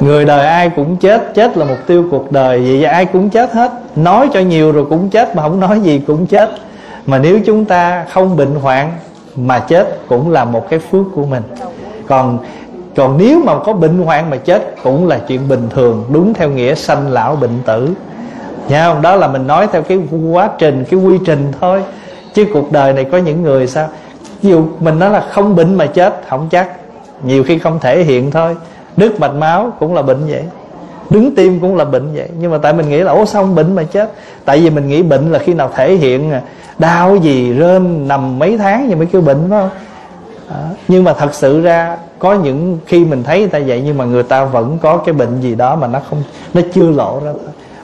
người đời ai cũng chết chết là mục tiêu cuộc đời. Vậy ai cũng chết hết. Nói cho nhiều rồi cũng chết, mà không nói gì cũng chết. Mà nếu chúng ta không bệnh hoạn mà chết cũng là một cái phước của mình. Còn còn nếu mà có bệnh hoạn mà chết cũng là chuyện bình thường, đúng theo nghĩa sanh lão bệnh tử. Nha không đó là mình nói theo cái quá trình, cái quy trình thôi. Chứ cuộc đời này có những người sao? Ví dụ mình nói là không bệnh mà chết, không chắc. Nhiều khi không thể hiện thôi đứt mạch máu cũng là bệnh vậy. Đứng tim cũng là bệnh vậy. Nhưng mà tại mình nghĩ là ố xong bệnh mà chết? Tại vì mình nghĩ bệnh là khi nào thể hiện à, đau gì rên nằm mấy tháng thì mới kêu bệnh phải không? À, nhưng mà thật sự ra có những khi mình thấy người ta vậy nhưng mà người ta vẫn có cái bệnh gì đó mà nó không nó chưa lộ ra.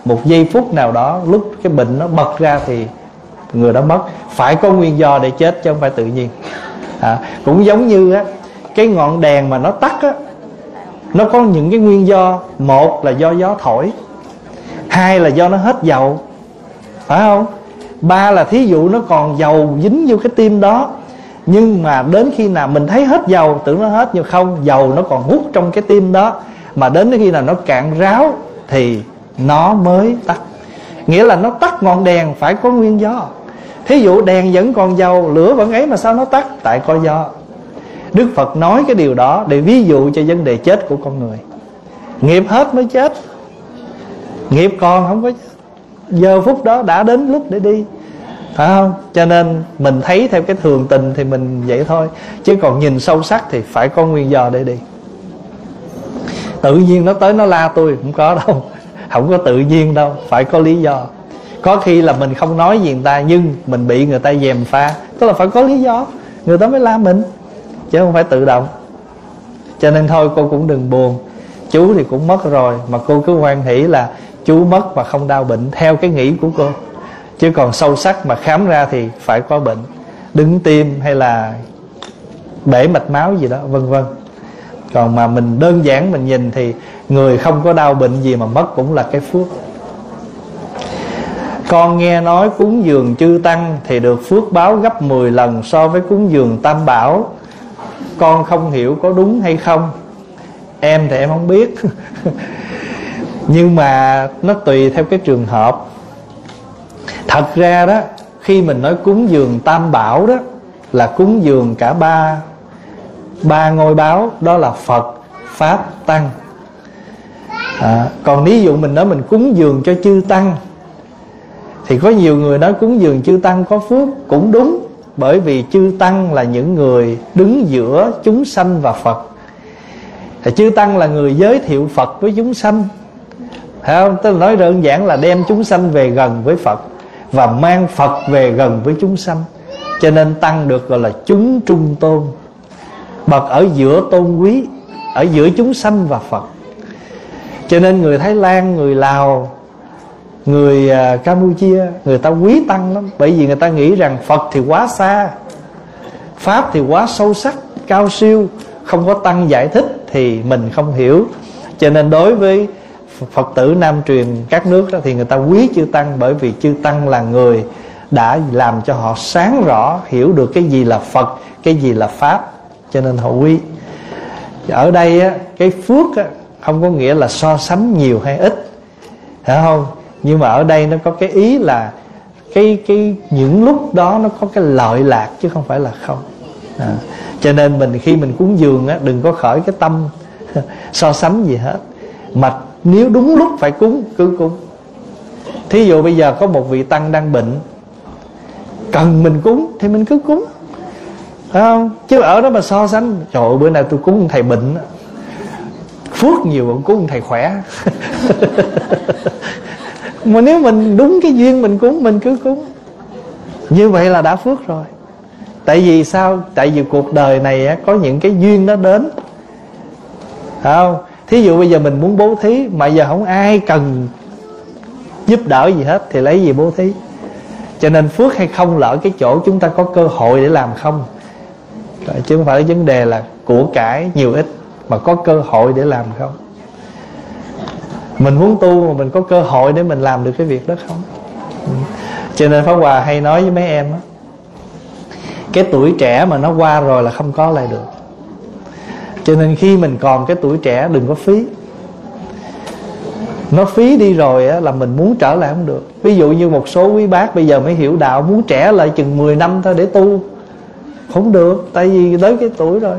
Một giây phút nào đó lúc cái bệnh nó bật ra thì người đó mất. Phải có nguyên do để chết chứ không phải tự nhiên. À, cũng giống như á cái ngọn đèn mà nó tắt á nó có những cái nguyên do, một là do gió thổi, hai là do nó hết dầu, phải không? Ba là thí dụ nó còn dầu dính vô cái tim đó, nhưng mà đến khi nào mình thấy hết dầu, tưởng nó hết, nhưng không, dầu nó còn hút trong cái tim đó, mà đến khi nào nó cạn ráo thì nó mới tắt. Nghĩa là nó tắt ngọn đèn phải có nguyên do. Thí dụ đèn vẫn còn dầu, lửa vẫn ấy mà sao nó tắt? Tại có do đức phật nói cái điều đó để ví dụ cho vấn đề chết của con người. Nghiệp hết mới chết. Nghiệp còn không có chết giờ phút đó đã đến lúc để đi. Phải không? Cho nên mình thấy theo cái thường tình thì mình vậy thôi. Chứ còn nhìn sâu sắc thì phải có nguyên do để đi. Tự nhiên nó tới nó la tôi, không có đâu. Không có tự nhiên đâu, phải có lý do. Có khi là mình không nói gì người ta, nhưng mình bị người ta dèm pha. Tức là phải có lý do. Người ta mới la mình chứ không phải tự động. Cho nên thôi, cô cũng đừng buồn. Chú thì cũng mất rồi, mà cô cứ hoan hỷ là chú mất mà không đau bệnh, theo cái nghĩ của cô. Chứ còn sâu sắc mà khám ra thì phải có bệnh. Đứng tim hay là bể mạch máu gì đó, vân vân. Còn mà mình đơn giản mình nhìn thì người không có đau bệnh gì mà mất cũng là cái phước. Con nghe nói cúng dường chư tăng thì được phước báo gấp 10 lần so với cúng dường tam bảo con không hiểu có đúng hay không. Em thì em không biết. Nhưng mà nó tùy theo cái trường hợp. Thật ra đó khi mình nói cúng dường tam bảo đó là cúng dường cả ba ba ngôi báo đó là phật pháp tăng. À, còn ví dụ mình nói mình cúng dường cho chư tăng thì có nhiều người nói cúng dường chư tăng có phước cũng đúng bởi vì chư tăng là những người đứng giữa chúng sanh và phật. Thì chư tăng là người giới thiệu phật với chúng sanh. Thấy không? Tức là nói đơn giản là đem chúng sanh về gần với phật và mang phật về gần với chúng sanh. Cho nên tăng được gọi là chúng trung tôn. Bậc ở giữa tôn quý, ở giữa chúng sanh và phật. Cho nên người thái lan, người lào người à, campuchia người ta quý tăng lắm. Bởi vì người ta nghĩ rằng phật thì quá xa pháp thì quá sâu sắc cao siêu không có tăng giải thích thì mình không hiểu. Cho nên đối với phật tử nam truyền các nước đó thì người ta quý chư tăng bởi vì chư tăng là người đã làm cho họ sáng rõ hiểu được cái gì là phật cái gì là pháp. Cho nên họ quý. Ở đây á, cái phước á, không có nghĩa là so sánh nhiều hay ít. Hiểu không? Nhưng mà ở đây nó có cái ý là cái cái những lúc đó nó có cái lợi lạc chứ không phải là không. À, cho nên mình khi mình cúng dường á đừng có khởi cái tâm so sánh gì hết. Mà nếu đúng lúc phải cúng cứ cúng. Thí dụ bây giờ có một vị tăng đang bệnh cần mình cúng thì mình cứ cúng. Phải không? Chứ ở đó mà so sánh trời ơi bữa nay tôi cúng thầy bệnh phước nhiều cũng cúng thầy khỏe. mà nếu mình đúng cái duyên mình cúng, mình cứ cúng. Như vậy là đã phước rồi. Tại vì sao? Tại vì cuộc đời này có những cái duyên nó đến. Không? Thí dụ bây giờ mình muốn bố thí, mà giờ không ai cần giúp đỡ gì hết, thì lấy gì bố thí? Cho nên phước hay không lỡ cái chỗ chúng ta có cơ hội để làm không? Chứ không phải vấn đề là của cải nhiều ít, mà có cơ hội để làm không? Mình muốn tu mà mình có cơ hội để mình làm được cái việc đó không? Ừ. Cho nên pháp hòa hay nói với mấy em đó, cái tuổi trẻ mà nó qua rồi là không có lại được. Cho nên khi mình còn cái tuổi trẻ đừng có phí. Nó phí đi rồi á, là mình muốn trở lại không được. Ví dụ như một số quý bác bây giờ mới hiểu đạo muốn trẻ lại chừng 10 năm thôi để tu. Không được tại vì tới cái tuổi rồi.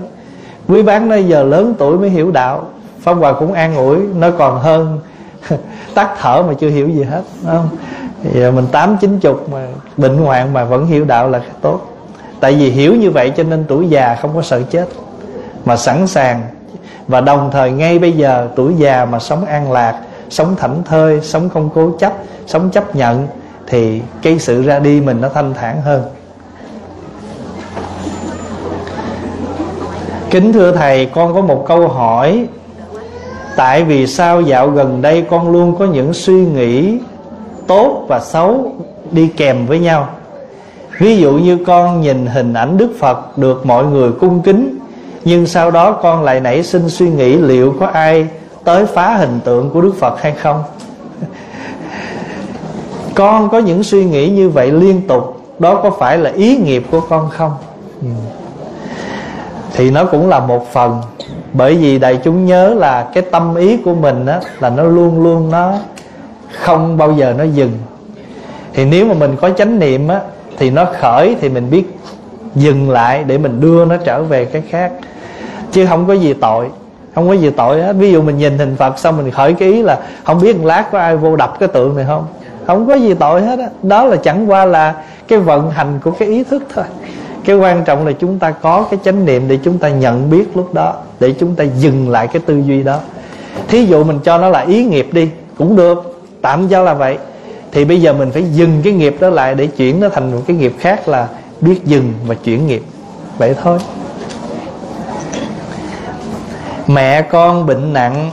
Quý bác nói giờ lớn tuổi mới hiểu đạo pháp hòa cũng an ủi, nó còn hơn tắt thở mà chưa hiểu gì hết không? Giờ à, mình tám chín chục mà bệnh hoạn mà vẫn hiểu đạo là tốt. Tại vì hiểu như vậy cho nên tuổi già không có sợ chết, mà sẵn sàng. Và đồng thời ngay bây giờ tuổi già mà sống an lạc, sống thảnh thơi, sống không cố chấp, sống chấp nhận, thì cái sự ra đi mình nó thanh thản hơn. Kính thưa thầy, con có một câu hỏi tại vì sao dạo gần đây con luôn có những suy nghĩ tốt và xấu đi kèm với nhau? Ví dụ như con nhìn hình ảnh đức phật được mọi người cung kính, nhưng sau đó con lại nảy sinh suy nghĩ liệu có ai tới phá hình tượng của đức phật hay không? Con có những suy nghĩ như vậy liên tục, đó có phải là ý nghiệp của con không? Ừ. Thì nó cũng là một phần bởi vì đại chúng nhớ là cái tâm ý của mình á, là nó luôn luôn nó không bao giờ nó dừng. Thì nếu mà mình có chánh niệm á, thì nó khởi thì mình biết dừng lại để mình đưa nó trở về cái khác. Chứ không có gì tội, không có gì tội hết. Ví dụ mình nhìn hình phật xong mình khởi cái ý là không biết một lát có ai vô đập cái tượng này không? Không có gì tội hết đó. đó là chẳng qua là cái vận hành của cái ý thức thôi cái quan trọng là chúng ta có cái chánh niệm để chúng ta nhận biết lúc đó, để chúng ta dừng lại cái tư duy đó. Thí dụ mình cho nó là ý nghiệp đi, cũng được, tạm cho là vậy. Thì bây giờ mình phải dừng cái nghiệp đó lại để chuyển nó thành một cái nghiệp khác là biết dừng và chuyển nghiệp. Vậy thôi. Mẹ con bệnh nặng,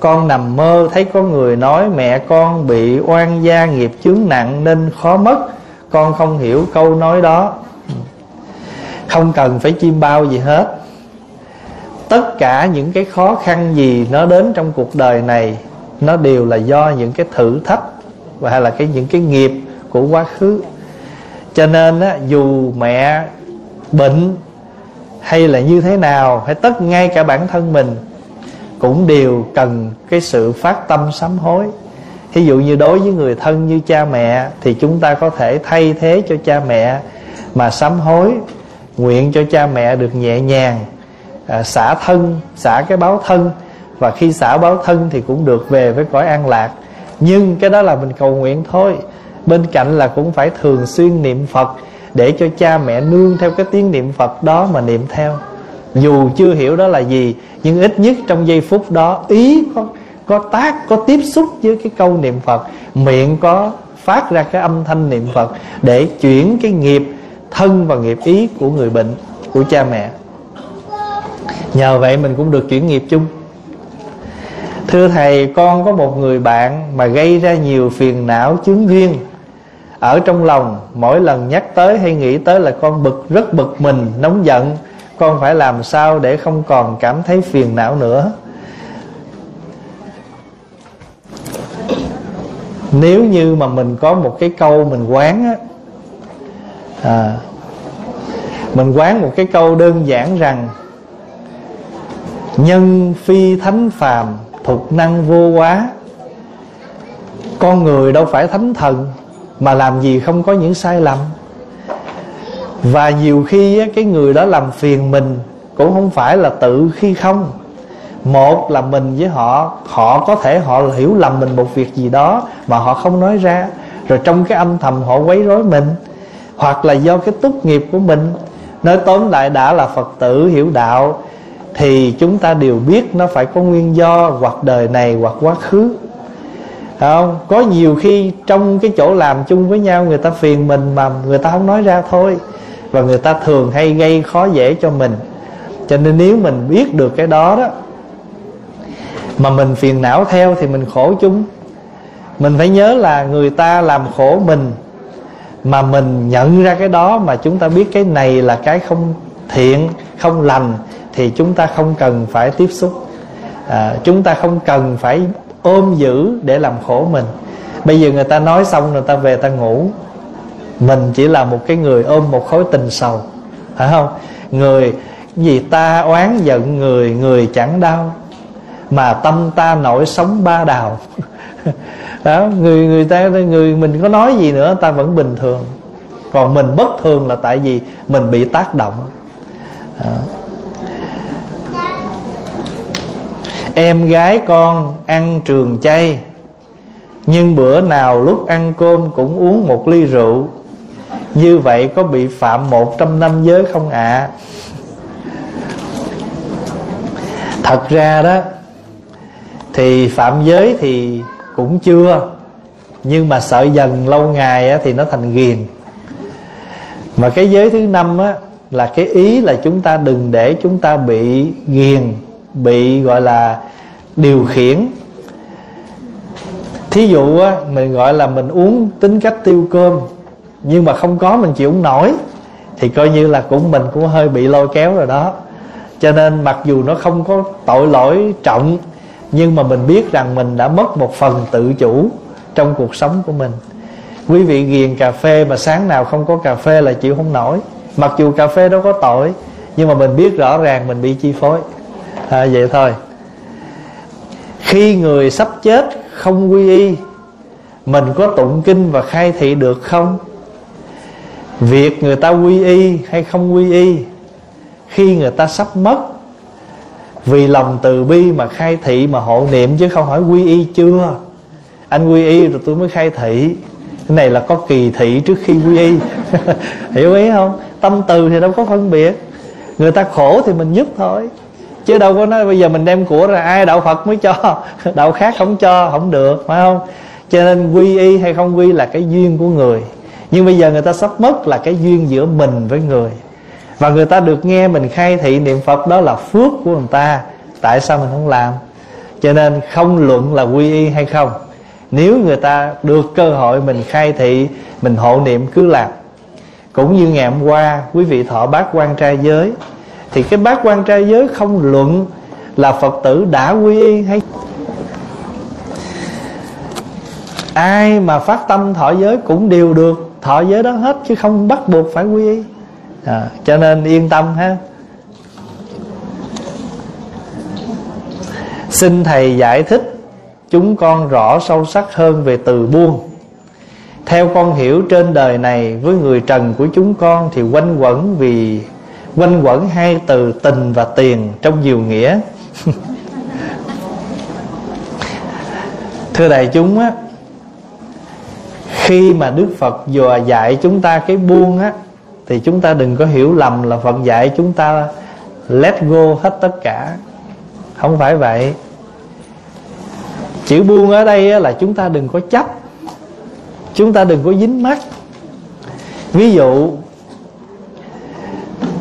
con nằm mơ, thấy có người nói mẹ con bị oan gia nghiệp chướng nặng nên khó mất. Con không hiểu câu nói đó không cần phải chiêm bao gì hết. Tất cả những cái khó khăn gì nó đến trong cuộc đời này nó đều là do những cái thử thách và hay là cái những cái nghiệp của quá khứ. Cho nên á, dù mẹ bệnh hay là như thế nào hay tất ngay cả bản thân mình cũng đều cần cái sự phát tâm sám hối. Ví dụ như đối với người thân như cha mẹ thì chúng ta có thể thay thế cho cha mẹ mà sám hối nguyện cho cha mẹ được nhẹ nhàng à, xả thân xả cái báo thân. Và khi xả báo thân thì cũng được về với cõi an lạc. Nhưng cái đó là mình cầu nguyện thôi. Bên cạnh là cũng phải thường xuyên niệm phật để cho cha mẹ nương theo cái tiếng niệm phật đó mà niệm theo. Dù chưa hiểu đó là gì nhưng ít nhất trong giây phút đó ý có có tác có tiếp xúc với cái câu niệm phật miệng có phát ra cái âm thanh niệm phật để chuyển cái nghiệp thân và nghiệp ý của người bệnh, của cha mẹ. Nhờ vậy mình cũng được chuyển nghiệp chung. Thưa thầy, con có một người bạn mà gây ra nhiều phiền não chướng duyên ở trong lòng, mỗi lần nhắc tới hay nghĩ tới là con bực, rất bực mình, nóng giận. Con phải làm sao để không còn cảm thấy phiền não nữa? Nếu như mà mình có một cái câu mình quán á à, mình quán một cái câu đơn giản rằng nhân phi thánh phàm thuộc năng vô quá. Con người đâu phải thánh thần mà làm gì không có những sai lầm? Và nhiều khi cái người đó làm phiền mình cũng không phải là tự khi không. Một là mình với họ họ có thể họ hiểu lầm mình một việc gì đó mà họ không nói ra. Rồi trong cái âm thầm họ quấy rối mình hoặc là do cái túc nghiệp của mình. Nói tóm lại đã là phật tử hiểu đạo, thì chúng ta đều biết nó phải có nguyên do hoặc đời này hoặc quá khứ. Không? Có nhiều khi trong cái chỗ làm chung với nhau, người ta phiền mình mà người ta không nói ra thôi. Và người ta thường hay gây khó dễ cho mình. Cho nên nếu mình biết được cái đó đó, mà mình phiền não theo thì mình khổ chung mình phải nhớ là người ta làm khổ mình mà mình nhận ra cái đó mà chúng ta biết cái này là cái không thiện không lành thì chúng ta không cần phải tiếp xúc. À, chúng ta không cần phải ôm giữ để làm khổ mình. Bây giờ người ta nói xong người ta về ta ngủ. Mình chỉ là một cái người ôm một khối tình sầu phải không? Người vì ta oán giận người người chẳng đau. Mà tâm ta nổi sống ba đào. đó, người người ta, người mình có nói gì nữa, ta vẫn bình thường còn mình bất thường là tại vì mình bị tác động đó. em gái con ăn trường chay, nhưng bữa nào lúc ăn cơm cũng uống một ly rượu như vậy có bị phạm một trăm năm giới không ạ à? thật ra đó, thì phạm giới thì cũng chưa. Nhưng mà sợ dần lâu ngày thì nó thành ghiền. Mà cái giới thứ năm á là cái ý là chúng ta đừng để chúng ta bị ghiền, bị gọi là điều khiển. Thí dụ á, mình gọi là mình uống tính cách tiêu cơm, nhưng mà không có mình chịu không nổi, thì coi như là cũng mình cũng hơi bị lôi kéo rồi đó. Cho nên mặc dù nó không có tội lỗi trọng nhưng mà mình biết rằng mình đã mất một phần tự chủ trong cuộc sống của mình. Quý vị ghiền cà phê mà sáng nào không có cà phê là chịu không nổi. Mặc dù cà phê đó có tội nhưng mà mình biết rõ ràng mình bị chi phối. À, vậy thôi. Khi người sắp chết không quy y mình có tụng kinh và khai thị được không? Việc người ta quy y hay không quy y? Khi người ta sắp mất vì lòng từ bi mà khai thị mà hộ niệm chứ không hỏi quy y chưa? Anh quy y rồi tôi mới khai thị. Cái này là có kỳ thị trước khi quy y. Hiểu ý không? Tâm từ thì đâu có phân biệt. Người ta khổ thì mình giúp thôi. Chứ đâu có nói bây giờ mình đem của ra, ai đạo phật mới cho? Đạo khác không cho, không được, phải không? Cho nên quy y hay không quy là cái duyên của người. Nhưng bây giờ người ta sắp mất là cái duyên giữa mình với người và người ta được nghe mình khai thị niệm phật đó là phước của người ta. Tại sao mình không làm? Cho nên không luận là quy y hay không? Nếu người ta được cơ hội mình khai thị, mình hộ niệm cứ làm. Cũng như ngày hôm qua, quý vị thọ bát quan trai giới, thì cái bát quan trai giới không luận là phật tử đã quy y hay ai mà phát tâm thọ giới cũng đều được, thọ giới đó hết chứ không bắt buộc phải quy y à, cho nên yên tâm ha. Xin thầy giải thích chúng con rõ sâu sắc hơn về từ buông. Theo con hiểu trên đời này với người trần của chúng con thì quanh quẩn vì quanh quẩn hai từ tình và tiền trong nhiều nghĩa. Thưa đại chúng á khi mà đức phật dò dạy chúng ta cái buông á thì chúng ta đừng có hiểu lầm là phật dạy chúng ta let go hết tất cả. Không phải vậy. Chữ buông ở đây là chúng ta đừng có chấp. Chúng ta đừng có dính mắt. Ví dụ,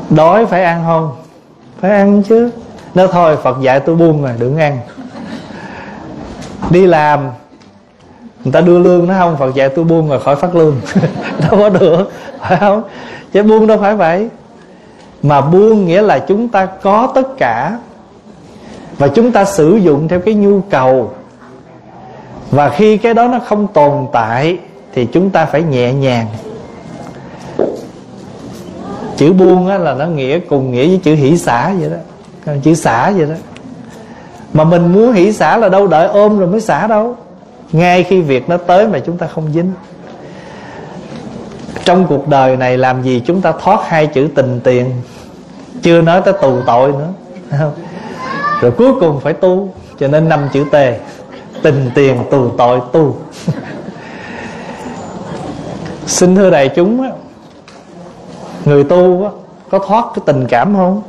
đói phải ăn không? Phải ăn chứ. Nó thôi, phật dạy tôi buông rồi, đừng ăn. Đi làm, người ta đưa lương nó không? Phật dạy tôi buông rồi, khỏi phát lương. Đâu có được, phải không? Chứ buông đâu phải vậy. Mà buông nghĩa là chúng ta có tất cả. Và chúng ta sử dụng theo cái nhu cầu. Và khi cái đó nó không tồn tại thì chúng ta phải nhẹ nhàng. Chữ buông á, là nó nghĩa cùng nghĩa với chữ hỷ xả vậy đó. Chữ xả vậy đó. Mà mình muốn hỷ xả là đâu đợi ôm rồi mới xả đâu. Ngay khi việc nó tới mà chúng ta không dính trong cuộc đời này làm gì chúng ta thoát hai chữ tình tiền? Chưa nói tới tù tội nữa. Rồi cuối cùng phải tu, cho nên năm chữ tề tình tiền, tù tội, tu. Xin thưa đại chúng người tu có thoát cái tình cảm không?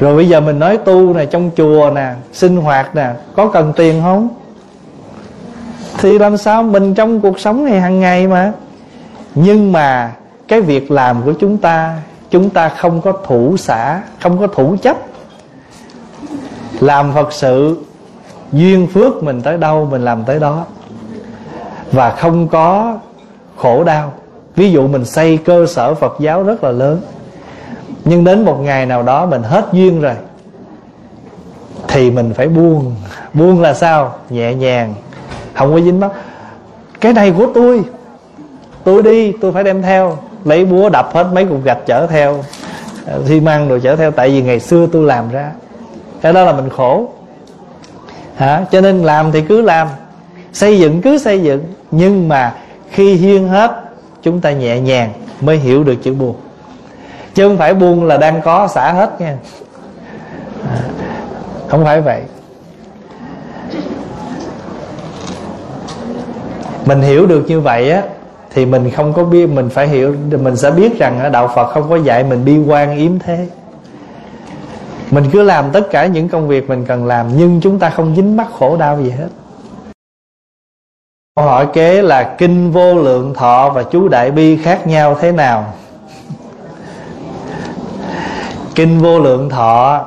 Rồi bây giờ mình nói tu này trong chùa nè, sinh hoạt nè, có cần tiền không? Thì làm sao mình trong cuộc sống này hàng ngày mà? Nhưng mà cái việc làm của chúng ta chúng ta không có thủ xả, không có thủ chấp. Làm phật sự, duyên phước mình tới đâu, mình làm tới đó. Và không có khổ đau. Ví dụ mình xây cơ sở phật giáo rất là lớn. Nhưng đến một ngày nào đó mình hết duyên rồi, thì mình phải buông. Buông là sao? Nhẹ nhàng. Không có dính mắt cái này của tôi tôi đi tôi phải đem theo. Lấy búa đập hết mấy cục gạch chở theo. Ờ, Xi măng rồi chở theo tại vì ngày xưa tôi làm ra. Cái đó là mình khổ. Hả? Cho nên làm thì cứ làm. Xây dựng cứ xây dựng. Nhưng mà khi hiên hết chúng ta nhẹ nhàng mới hiểu được chữ buồn. Chứ không phải buông là đang có xả hết nha. À, không phải vậy. Mình hiểu được như vậy á thì mình không có biết, mình phải hiểu, mình sẽ biết rằng đạo Phật không có dạy mình bi quan yếm thế. Mình cứ làm tất cả những công việc mình cần làm, nhưng chúng ta không dính mắc khổ đau gì hết. Câu hỏi kế là kinh vô lượng thọ và chú đại bi khác nhau thế nào? Kinh vô lượng thọ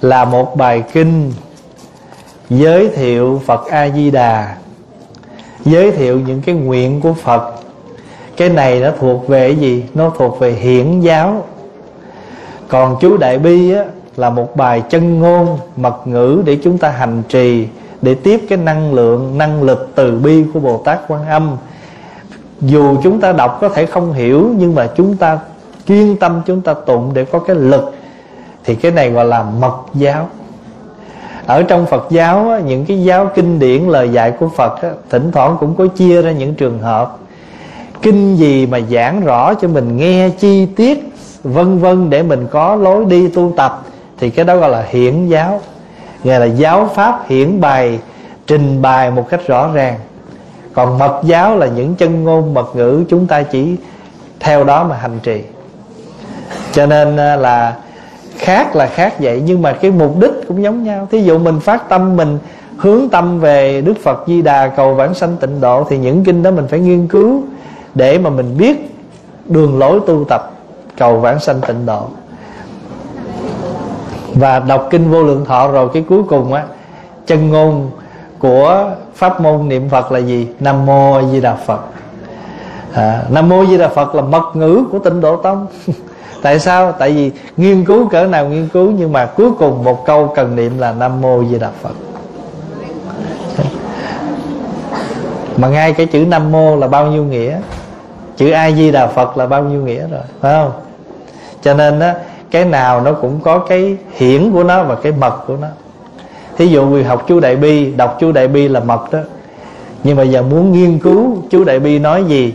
là một bài kinh giới thiệu phật a di đà giới thiệu những cái nguyện của phật. Cái này nó thuộc về cái gì? Nó thuộc về hiển giáo. Còn chú đại bi á, là một bài chân ngôn mật ngữ để chúng ta hành trì để tiếp cái năng lượng năng lực từ bi của bồ tát quan âm. Dù chúng ta đọc có thể không hiểu nhưng mà chúng ta chuyên tâm chúng ta tụng để có cái lực thì cái này gọi là mật giáo ở trong Phật giáo những cái giáo kinh điển, lời dạy của Phật thỉnh thoảng cũng có chia ra những trường hợp. Kinh gì mà giảng rõ cho mình nghe, chi tiết, vân vân để mình có lối đi tu tập, thì cái đó gọi là hiển giáo. Nghe là giáo pháp hiển bày, trình bày một cách rõ ràng. Còn mật giáo là những chân ngôn, mật ngữ chúng ta chỉ theo đó mà hành trì. Cho nên là khác là khác vậy nhưng mà cái mục đích cũng giống nhau. Thí dụ mình phát tâm mình hướng tâm về đức phật di đà cầu vãng sanh tịnh độ thì những kinh đó mình phải nghiên cứu để mà mình biết đường lối tu tập cầu vãng sanh tịnh độ. Và đọc kinh vô lượng thọ rồi cái cuối cùng á chân ngôn của pháp môn niệm phật là gì? Nam mô a di đà phật. À, nam mô a di đà phật là mật ngữ của tịnh độ tông. tại sao? Tại vì nghiên cứu cỡ nào nghiên cứu, nhưng mà cuối cùng một câu cần niệm là nam mô di đà phật. Mà ngay cái chữ nam mô là bao nhiêu nghĩa? Chữ a di đà phật là bao nhiêu nghĩa rồi, phải không? Cho nên á, cái nào nó cũng có cái hiển của nó và cái mật của nó. Thí dụ người học chú đại bi, đọc chú đại bi là mật đó. Nhưng mà giờ muốn nghiên cứu chú đại bi nói gì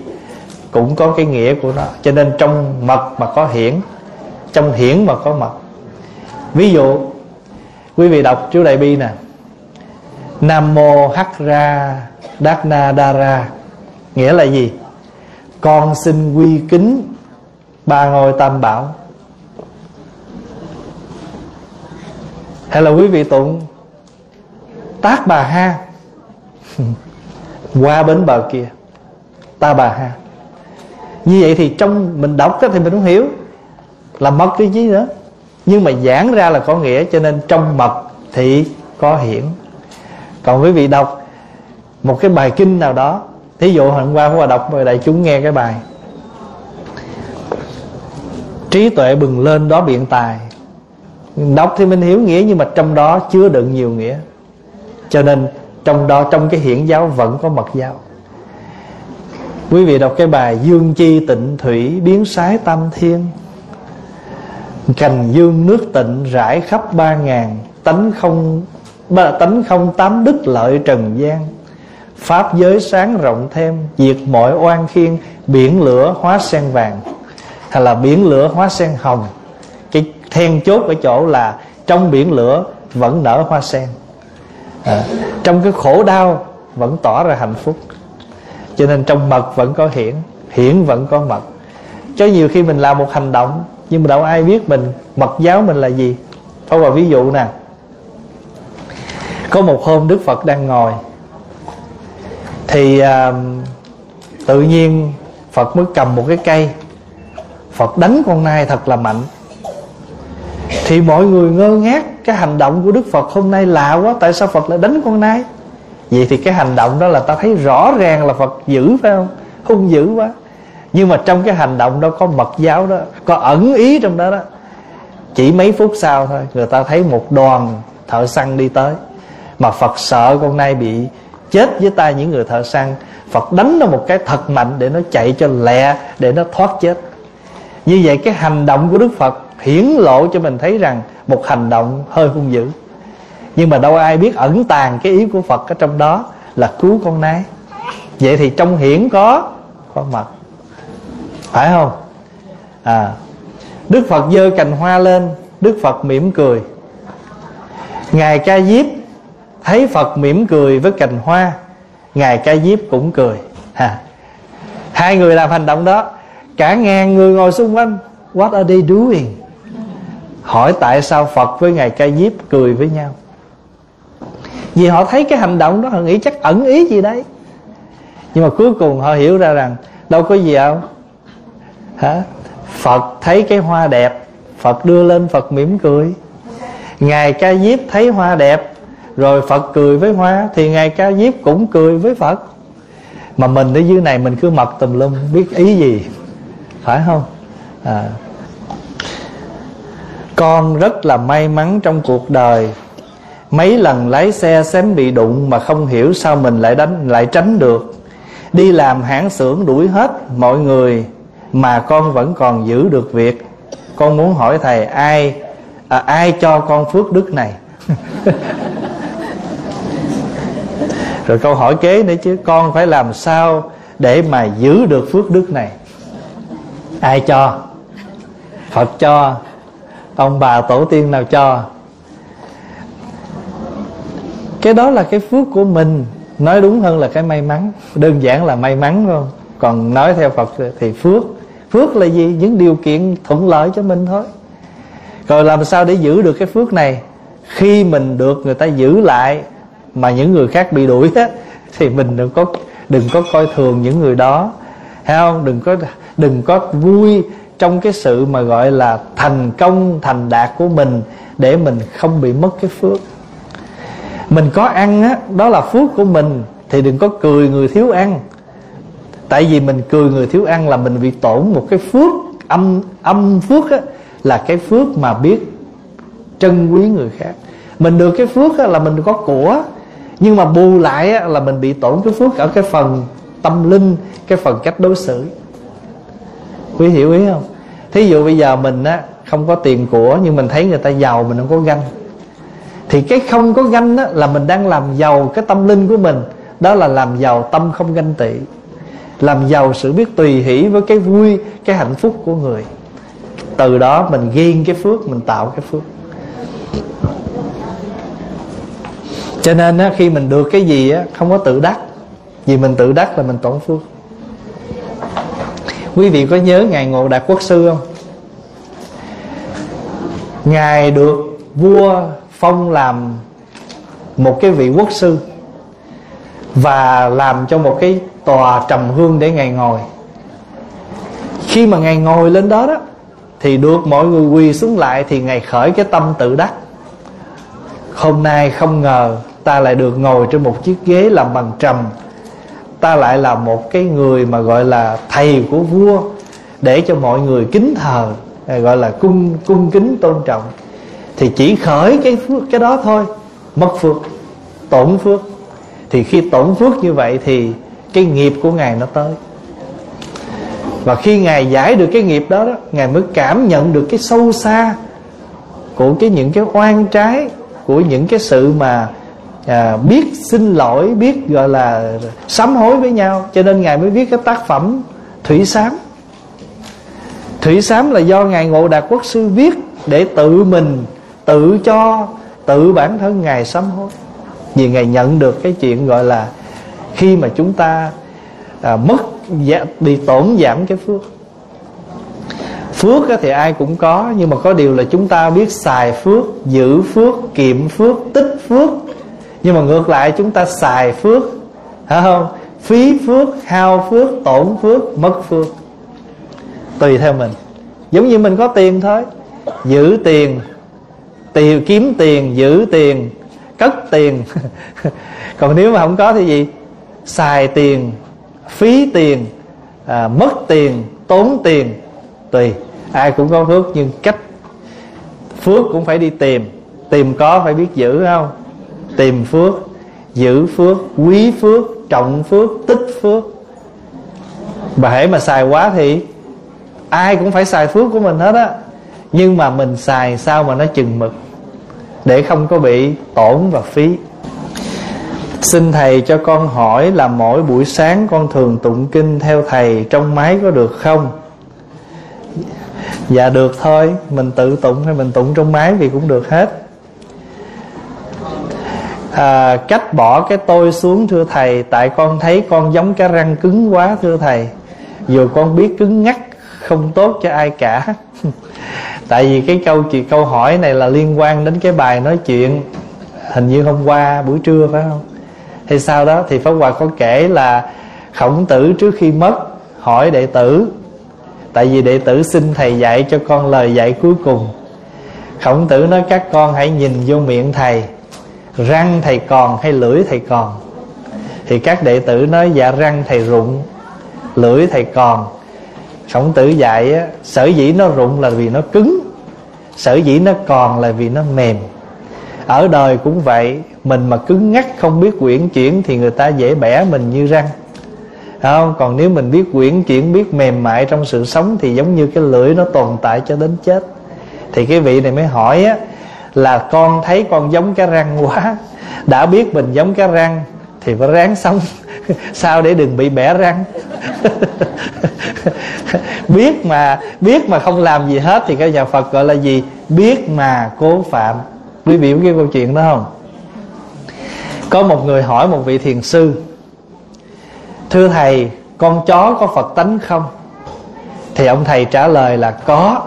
cũng có cái nghĩa của nó. Cho nên trong mật mà có hiển, trong hiển mà có mật. Ví dụ, quý vị đọc chú đại bi nè. Nam mô hắc ra đát na đa ra. Nghĩa là gì? Con xin quy kính ba ngôi tam bảo. Hay là quý vị tụng tác bà ha. Qua bến bờ kia, ta bà ha như vậy thì trong mình đọc thì mình không hiểu là mất cái gì nữa nhưng mà giảng ra là có nghĩa, cho nên trong mật thì có hiển. Còn quý vị đọc một cái bài kinh nào đó, thí dụ hôm qua qua đọc đại chúng nghe cái bài. Trí tuệ bừng lên đó biện tài. Đọc thì mình hiểu nghĩa, nhưng mà trong đó chứa đựng nhiều nghĩa. Cho nên trong đó, trong cái hiển giáo vẫn có mật giáo quý vị đọc cái bài dương chi tịnh thủy biến sái tam thiên. Cành dương nước tịnh rải khắp ba ngàn tánh không ba, tánh không tám đức lợi trần gian. Pháp giới sáng rộng thêm diệt mọi oan khiên biển lửa hóa sen vàng. Hay là biển lửa hóa sen hồng. Cái then chốt ở chỗ là trong biển lửa vẫn nở hoa sen. À, trong cái khổ đau vẫn tỏ ra hạnh phúc cho nên trong mật vẫn có hiển hiển vẫn có mật. Cho nhiều khi mình làm một hành động nhưng mà đâu ai biết mình mật giáo mình là gì. Thôi vào ví dụ nè có một hôm đức phật đang ngồi thì à, tự nhiên phật mới cầm một cái cây phật đánh con nai thật là mạnh. Thì mọi người ngơ ngác cái hành động của đức phật hôm nay lạ quá tại sao phật lại đánh con nai? Vậy thì cái hành động đó là ta thấy rõ ràng là phật dữ phải không? Hung dữ quá. Nhưng mà trong cái hành động đó có mật giáo đó, có ẩn ý trong đó đó. Chỉ mấy phút sau thôi, người ta thấy một đoàn thợ săn đi tới. Mà phật sợ con nay bị chết với tay những người thợ săn. Phật đánh nó một cái thật mạnh để nó chạy cho lẹ, để nó thoát chết. Như vậy cái hành động của đức phật hiển lộ cho mình thấy rằng một hành động hơi hung dữ nhưng mà đâu ai biết ẩn tàng cái ý của phật ở trong đó là cứu con nái vậy thì trong hiển có có mật phải không? À đức phật giơ cành hoa lên, đức phật mỉm cười. Ngài ca diếp thấy phật mỉm cười với cành hoa, ngài ca diếp cũng cười. Ha. Hai người làm hành động đó, cả ngàn người ngồi xung quanh, what are they doing? Hỏi tại sao phật với ngài ca diếp cười với nhau vì họ thấy cái hành động đó, họ nghĩ chắc ẩn ý gì đấy. Nhưng mà cuối cùng họ hiểu ra rằng, đâu có gì đâu. Hả? Phật thấy cái hoa đẹp, phật đưa lên phật mỉm cười. Ngài ca diếp thấy hoa đẹp, rồi phật cười với hoa, thì ngài ca diếp cũng cười với phật. Mà mình ở dưới này mình cứ mập tùm lum, biết ý gì? Phải không? À. con rất là may mắn trong cuộc đời mấy lần lái xe xém bị đụng mà không hiểu sao mình lại đánh lại tránh được. Đi làm hãng xưởng đuổi hết mọi người mà con vẫn còn giữ được việc. Con muốn hỏi thầy ai à, ai cho con phước đức này? Rồi câu hỏi kế nữa chứ con phải làm sao để mà giữ được phước đức này? Ai cho? Phật cho. Ông bà tổ tiên nào cho? Cái đó là cái phước của mình. Nói đúng hơn là cái may mắn. Đơn giản là may mắn thôi. Còn nói theo phật thì phước. Phước là gì? Những điều kiện thuận lợi cho mình thôi. Rồi làm sao để giữ được cái phước này? Khi mình được người ta giữ lại mà những người khác bị đuổi á, thì mình đừng có đừng có coi thường những người đó. Hay không? Đừng có đừng có vui trong cái sự mà gọi là thành công, thành đạt của mình để mình không bị mất cái phước mình có ăn á đó là phước của mình thì đừng có cười người thiếu ăn. Tại vì mình cười người thiếu ăn là mình bị tổn một cái phước âm âm phước á là cái phước mà biết trân quý người khác. Mình được cái phước á, là mình có của nhưng mà bù lại á, là mình bị tổn cái phước ở cái phần tâm linh cái phần cách đối xử. Quý hiểu ý không? Thí dụ bây giờ mình á không có tiền của nhưng mình thấy người ta giàu mình không có ganh thì cái không có ganh đó là mình đang làm giàu cái tâm linh của mình. Đó là làm giàu tâm không ganh tị. Làm giàu sự biết tùy hỷ với cái vui cái hạnh phúc của người. Từ đó mình ghiên cái phước mình tạo cái phước. Cho nên á, khi mình được cái gì á, không có tự đắc. Vì mình tự đắc là mình tổn phước. Quý vị có nhớ ngài ngộ đạt quốc sư không? Ngài được vua phong làm một cái vị quốc sư và làm cho một cái tòa trầm hương để ngài ngồi. Khi mà ngài ngồi lên đó đó, thì được mọi người quỳ xuống lại thì ngài khởi cái tâm tự đắc. Hôm nay không ngờ ta lại được ngồi trên một chiếc ghế làm bằng trầm. Ta lại là một cái người mà gọi là thầy của vua, để cho mọi người kính thờ, gọi là cung cung kính tôn trọng thì chỉ khởi cái phước cái đó thôi. Mất phước tổn phước. Thì khi tổn phước như vậy thì cái nghiệp của ngài nó tới. Và khi ngài giải được cái nghiệp đó, đó ngài mới cảm nhận được cái sâu xa của cái những cái oan trái của những cái sự mà à, biết xin lỗi biết gọi là sám hối với nhau. Cho nên ngài mới viết cái tác phẩm thủy sám. Thủy sám là do ngài ngộ đạt quốc sư viết để tự mình tự cho tự bản thân ngài sám hối. Vì ngài nhận được cái chuyện gọi là khi mà chúng ta à, mất dạ, bị tổn giảm cái phước. Phước thì ai cũng có nhưng mà có điều là chúng ta biết xài phước giữ phước kiệm phước tích phước. Nhưng mà ngược lại chúng ta xài phước phải không? Phí phước hao phước tổn phước mất phước. Tùy theo mình. Giống như mình có tiền thôi. Giữ tiền tiền kiếm tiền giữ tiền cất tiền. Còn nếu mà không có thì gì? Xài tiền phí tiền à, mất tiền tốn tiền. Tùy ai cũng có phước nhưng cách phước cũng phải đi tìm. Tìm có phải biết giữ không? Tìm phước giữ phước quý phước trọng phước tích phước. Mà hễ mà xài quá thì ai cũng phải xài phước của mình hết á. Nhưng mà mình xài sao mà nó chừng mực? Để không có bị tổn và phí. Xin thầy cho con hỏi là mỗi buổi sáng con thường tụng kinh theo thầy trong máy có được không? Dạ được thôi Mình tự tụng hay mình tụng trong máy thì cũng được hết. À, Cách bỏ cái tôi xuống thưa thầy Tại con thấy con giống cái răng cứng quá thưa thầy. Dù con biết cứng ngắc không tốt cho ai cả. Tại vì cái câu chuyện câu hỏi này là liên quan đến cái bài nói chuyện, Hình như hôm qua, buổi trưa, phải không? Hay sau đó thì pháp hòa có kể là khổng tử trước khi mất hỏi đệ tử, tại vì đệ tử xin thầy dạy cho con lời dạy cuối cùng. Khổng tử nói, các con hãy nhìn vô miệng thầy, răng thầy còn hay lưỡi thầy còn? Thì các đệ tử nói dạ răng thầy rụng, lưỡi thầy còn khổng tử dạy á, sở dĩ nó rụng là vì nó cứng sở dĩ nó còn là vì nó mềm. Ở đời cũng vậy mình mà cứng ngắc không biết quyển chuyển thì người ta dễ bẻ mình như răng. Không? Còn nếu mình biết quyển chuyển biết mềm mại trong sự sống thì giống như cái lưỡi nó tồn tại cho đến chết. Thì cái vị này mới hỏi á là con thấy con giống cái răng quá đã biết mình giống cái răng thì phải ráng sống. sao để đừng bị bẻ răng? Biết mà biết mà không làm gì hết thì cái nhà Phật gọi là gì? Biết mà cố phạm. Quý vị có cái câu chuyện đó không? Có một người hỏi một vị thiền sư, thưa thầy, con chó có phật tánh không? Thì ông thầy trả lời là có.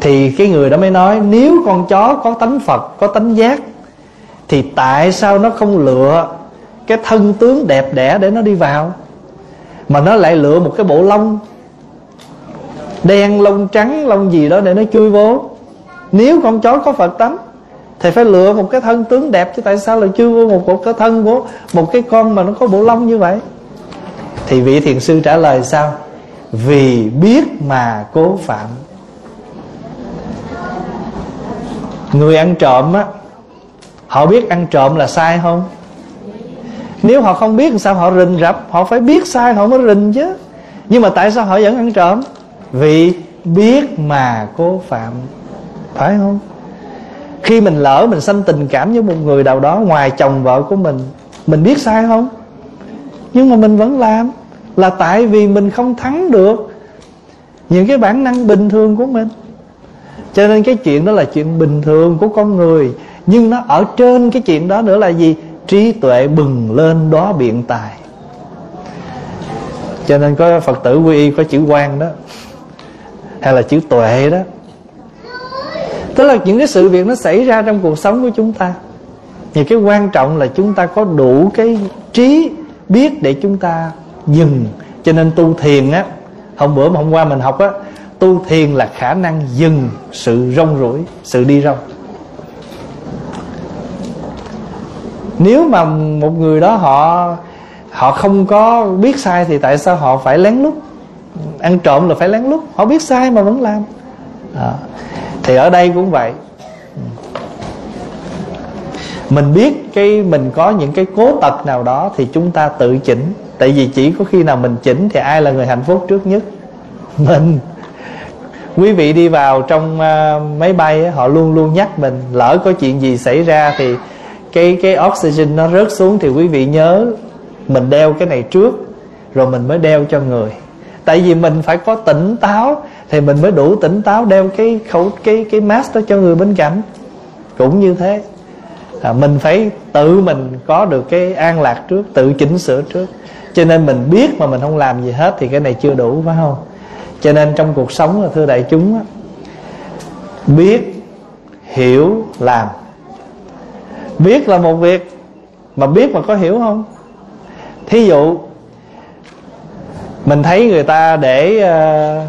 Thì cái người đó mới nói, nếu con chó có tánh phật, có tánh giác, thì tại sao nó không lựa cái thân tướng đẹp đẽ để nó đi vào mà nó lại lựa một cái bộ lông đen lông trắng lông gì đó để nó chui vô. Nếu con chó có phật tánh thì phải lựa một cái thân tướng đẹp chứ tại sao lại chui vô một, một cái thân của một cái con mà nó có bộ lông như vậy? Thì vị thiền sư trả lời sao? Vì biết mà cố phạm. Người ăn trộm á họ biết ăn trộm là sai không? Nếu họ không biết sao họ rình rập, họ phải biết sai họ mới rình chứ. Nhưng mà tại sao họ vẫn ăn trộm? Vì biết mà cố phạm. Phải không? Khi mình lỡ mình sanh tình cảm với một người nào đó ngoài chồng vợ của mình mình biết sai không? Nhưng mà mình vẫn làm, là tại vì mình không thắng được những cái bản năng bình thường của mình. Cho nên cái chuyện đó là chuyện bình thường của con người, nhưng nó ở trên cái chuyện đó nữa là gì? Trí tuệ bừng lên đó biện tài. Cho nên có phật tử quy y có chữ quan đó, hay là chữ tuệ đó. Tức là những cái sự việc nó xảy ra trong cuộc sống của chúng ta. Thì cái quan trọng là chúng ta có đủ cái trí biết để chúng ta dừng. Cho nên tu thiền á, hôm bữa mà hôm qua mình học á, tu thiền là khả năng dừng sự rong rủi sự đi rong. Nếu mà một người đó họ họ không có biết sai thì tại sao họ phải lén lút? Ăn trộm là phải lén lút. Họ biết sai mà vẫn làm. À thì ở đây cũng vậy. Mình biết cái mình có những cái cố tật nào đó thì chúng ta tự chỉnh. Tại vì chỉ có khi nào mình chỉnh thì ai là người hạnh phúc trước nhất? Mình. Quý vị đi vào trong uh, máy bay họ luôn luôn nhắc mình lỡ có chuyện gì xảy ra thì cái cái oxygen nó rớt xuống thì quý vị nhớ mình đeo cái này trước rồi mình mới đeo cho người. Tại vì mình phải có tỉnh táo thì mình mới đủ tỉnh táo đeo cái khẩu cái cái mask đó cho người bên cạnh. Cũng như thế. À, mình phải tự mình có được cái an lạc trước tự chỉnh sửa trước. Cho nên mình biết mà mình không làm gì hết thì cái này chưa đủ phải không? Cho nên trong cuộc sống là thưa đại chúng biết hiểu làm biết là một việc, mà biết mà có hiểu không? Thí dụ, mình thấy người ta để ờ,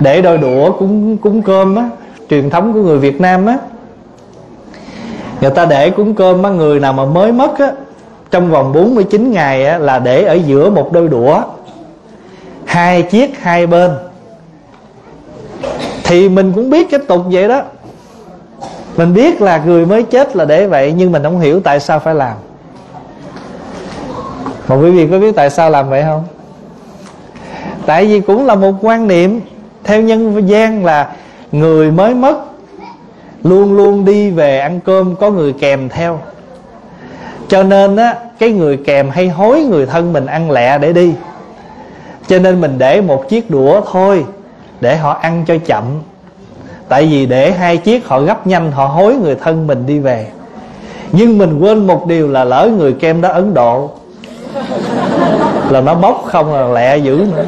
để đôi đũa cúng cúng cơm á, truyền thống của người Việt Nam á, người ta để cúng cơm á, người nào mà mới mất á, trong vòng 49 ngày á, là để ở giữa một đôi đũa, hai chiếc hai bên. Thì mình cũng biết cái tục vậy đó mình biết là người mới chết là để vậy, nhưng mình không hiểu tại sao phải làm. Mà quý vị có biết tại sao làm vậy không? Tại vì cũng là một quan niệm theo nhân gian là người mới mất luôn luôn đi về ăn cơm, có người kèm theo. Cho nên á, cái người kèm hay hối người thân mình ăn lẹ để đi. Cho nên mình để một chiếc đũa thôi, để họ ăn cho chậm tại vì để hai chiếc họ gấp nhanh, họ hối người thân mình đi về. Nhưng mình quên một điều là lỡ người kem đó ấn độ, là nó bốc không là lẹ dữ nữa.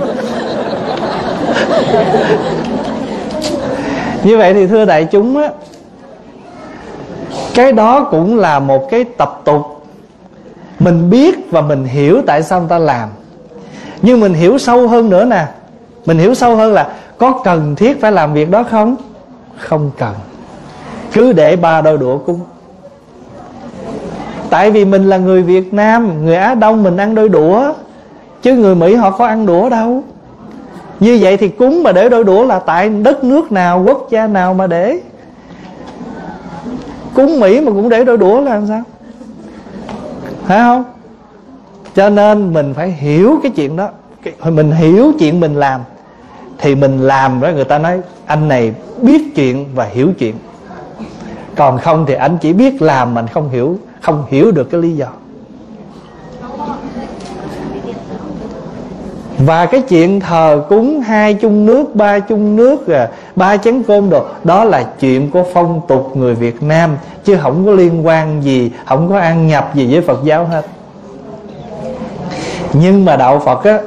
Như vậy thì thưa đại chúng á, cái đó cũng là một cái tập tục. Mình biết và mình hiểu tại sao người ta làm. Nhưng mình hiểu sâu hơn nữa nè. Mình hiểu sâu hơn là có cần thiết phải làm việc đó không? Không cần. Cứ để ba đôi đũa cúng. Tại vì mình là người việt nam, người á đông mình ăn đôi đũa, chứ người mỹ họ có ăn đũa đâu. Như vậy thì cúng mà để đôi đũa là tại đất nước nào, quốc gia nào mà để. Cúng mỹ mà cũng để đôi đũa là làm sao? Phải không? Cho nên mình phải hiểu cái chuyện đó. Mình hiểu chuyện mình làm, thì mình làm đó, người ta nói anh này biết chuyện và hiểu chuyện. Còn không thì anh chỉ biết làm mình không hiểu không hiểu được cái lý do. Và cái chuyện thờ cúng hai chung nước ba chung nước à, ba chén cơm đồ đó là chuyện của phong tục người việt nam chứ không có liên quan gì không có ăn nhập gì với phật giáo hết. Nhưng mà đạo phật á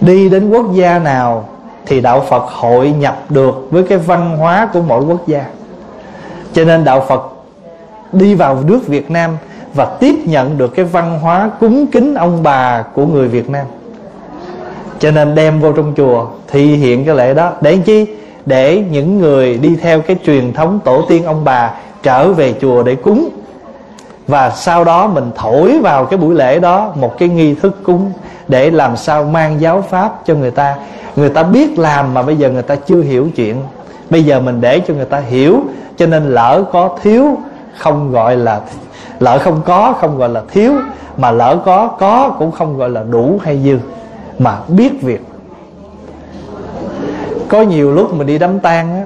đi đến quốc gia nào thì đạo phật hội nhập được với cái văn hóa của mỗi quốc gia. Cho nên đạo phật đi vào nước việt nam và tiếp nhận được cái văn hóa cúng kính ông bà của người việt nam. Cho nên đem vô trong chùa, thi hiện cái lễ đó. Để chi? Để những người đi theo cái truyền thống tổ tiên ông bà trở về chùa để cúng. Và sau đó mình thổi vào cái buổi lễ đó một cái nghi thức cúng để làm sao mang giáo pháp cho người ta. Người ta biết làm mà bây giờ người ta chưa hiểu chuyện. Bây giờ mình để cho người ta hiểu, cho nên lỡ có thiếu, không gọi là, lỡ không có, không gọi là thiếu, mà lỡ có có cũng không gọi là đủ hay dư. Mà biết việc. Có nhiều lúc mình đi đám tang á,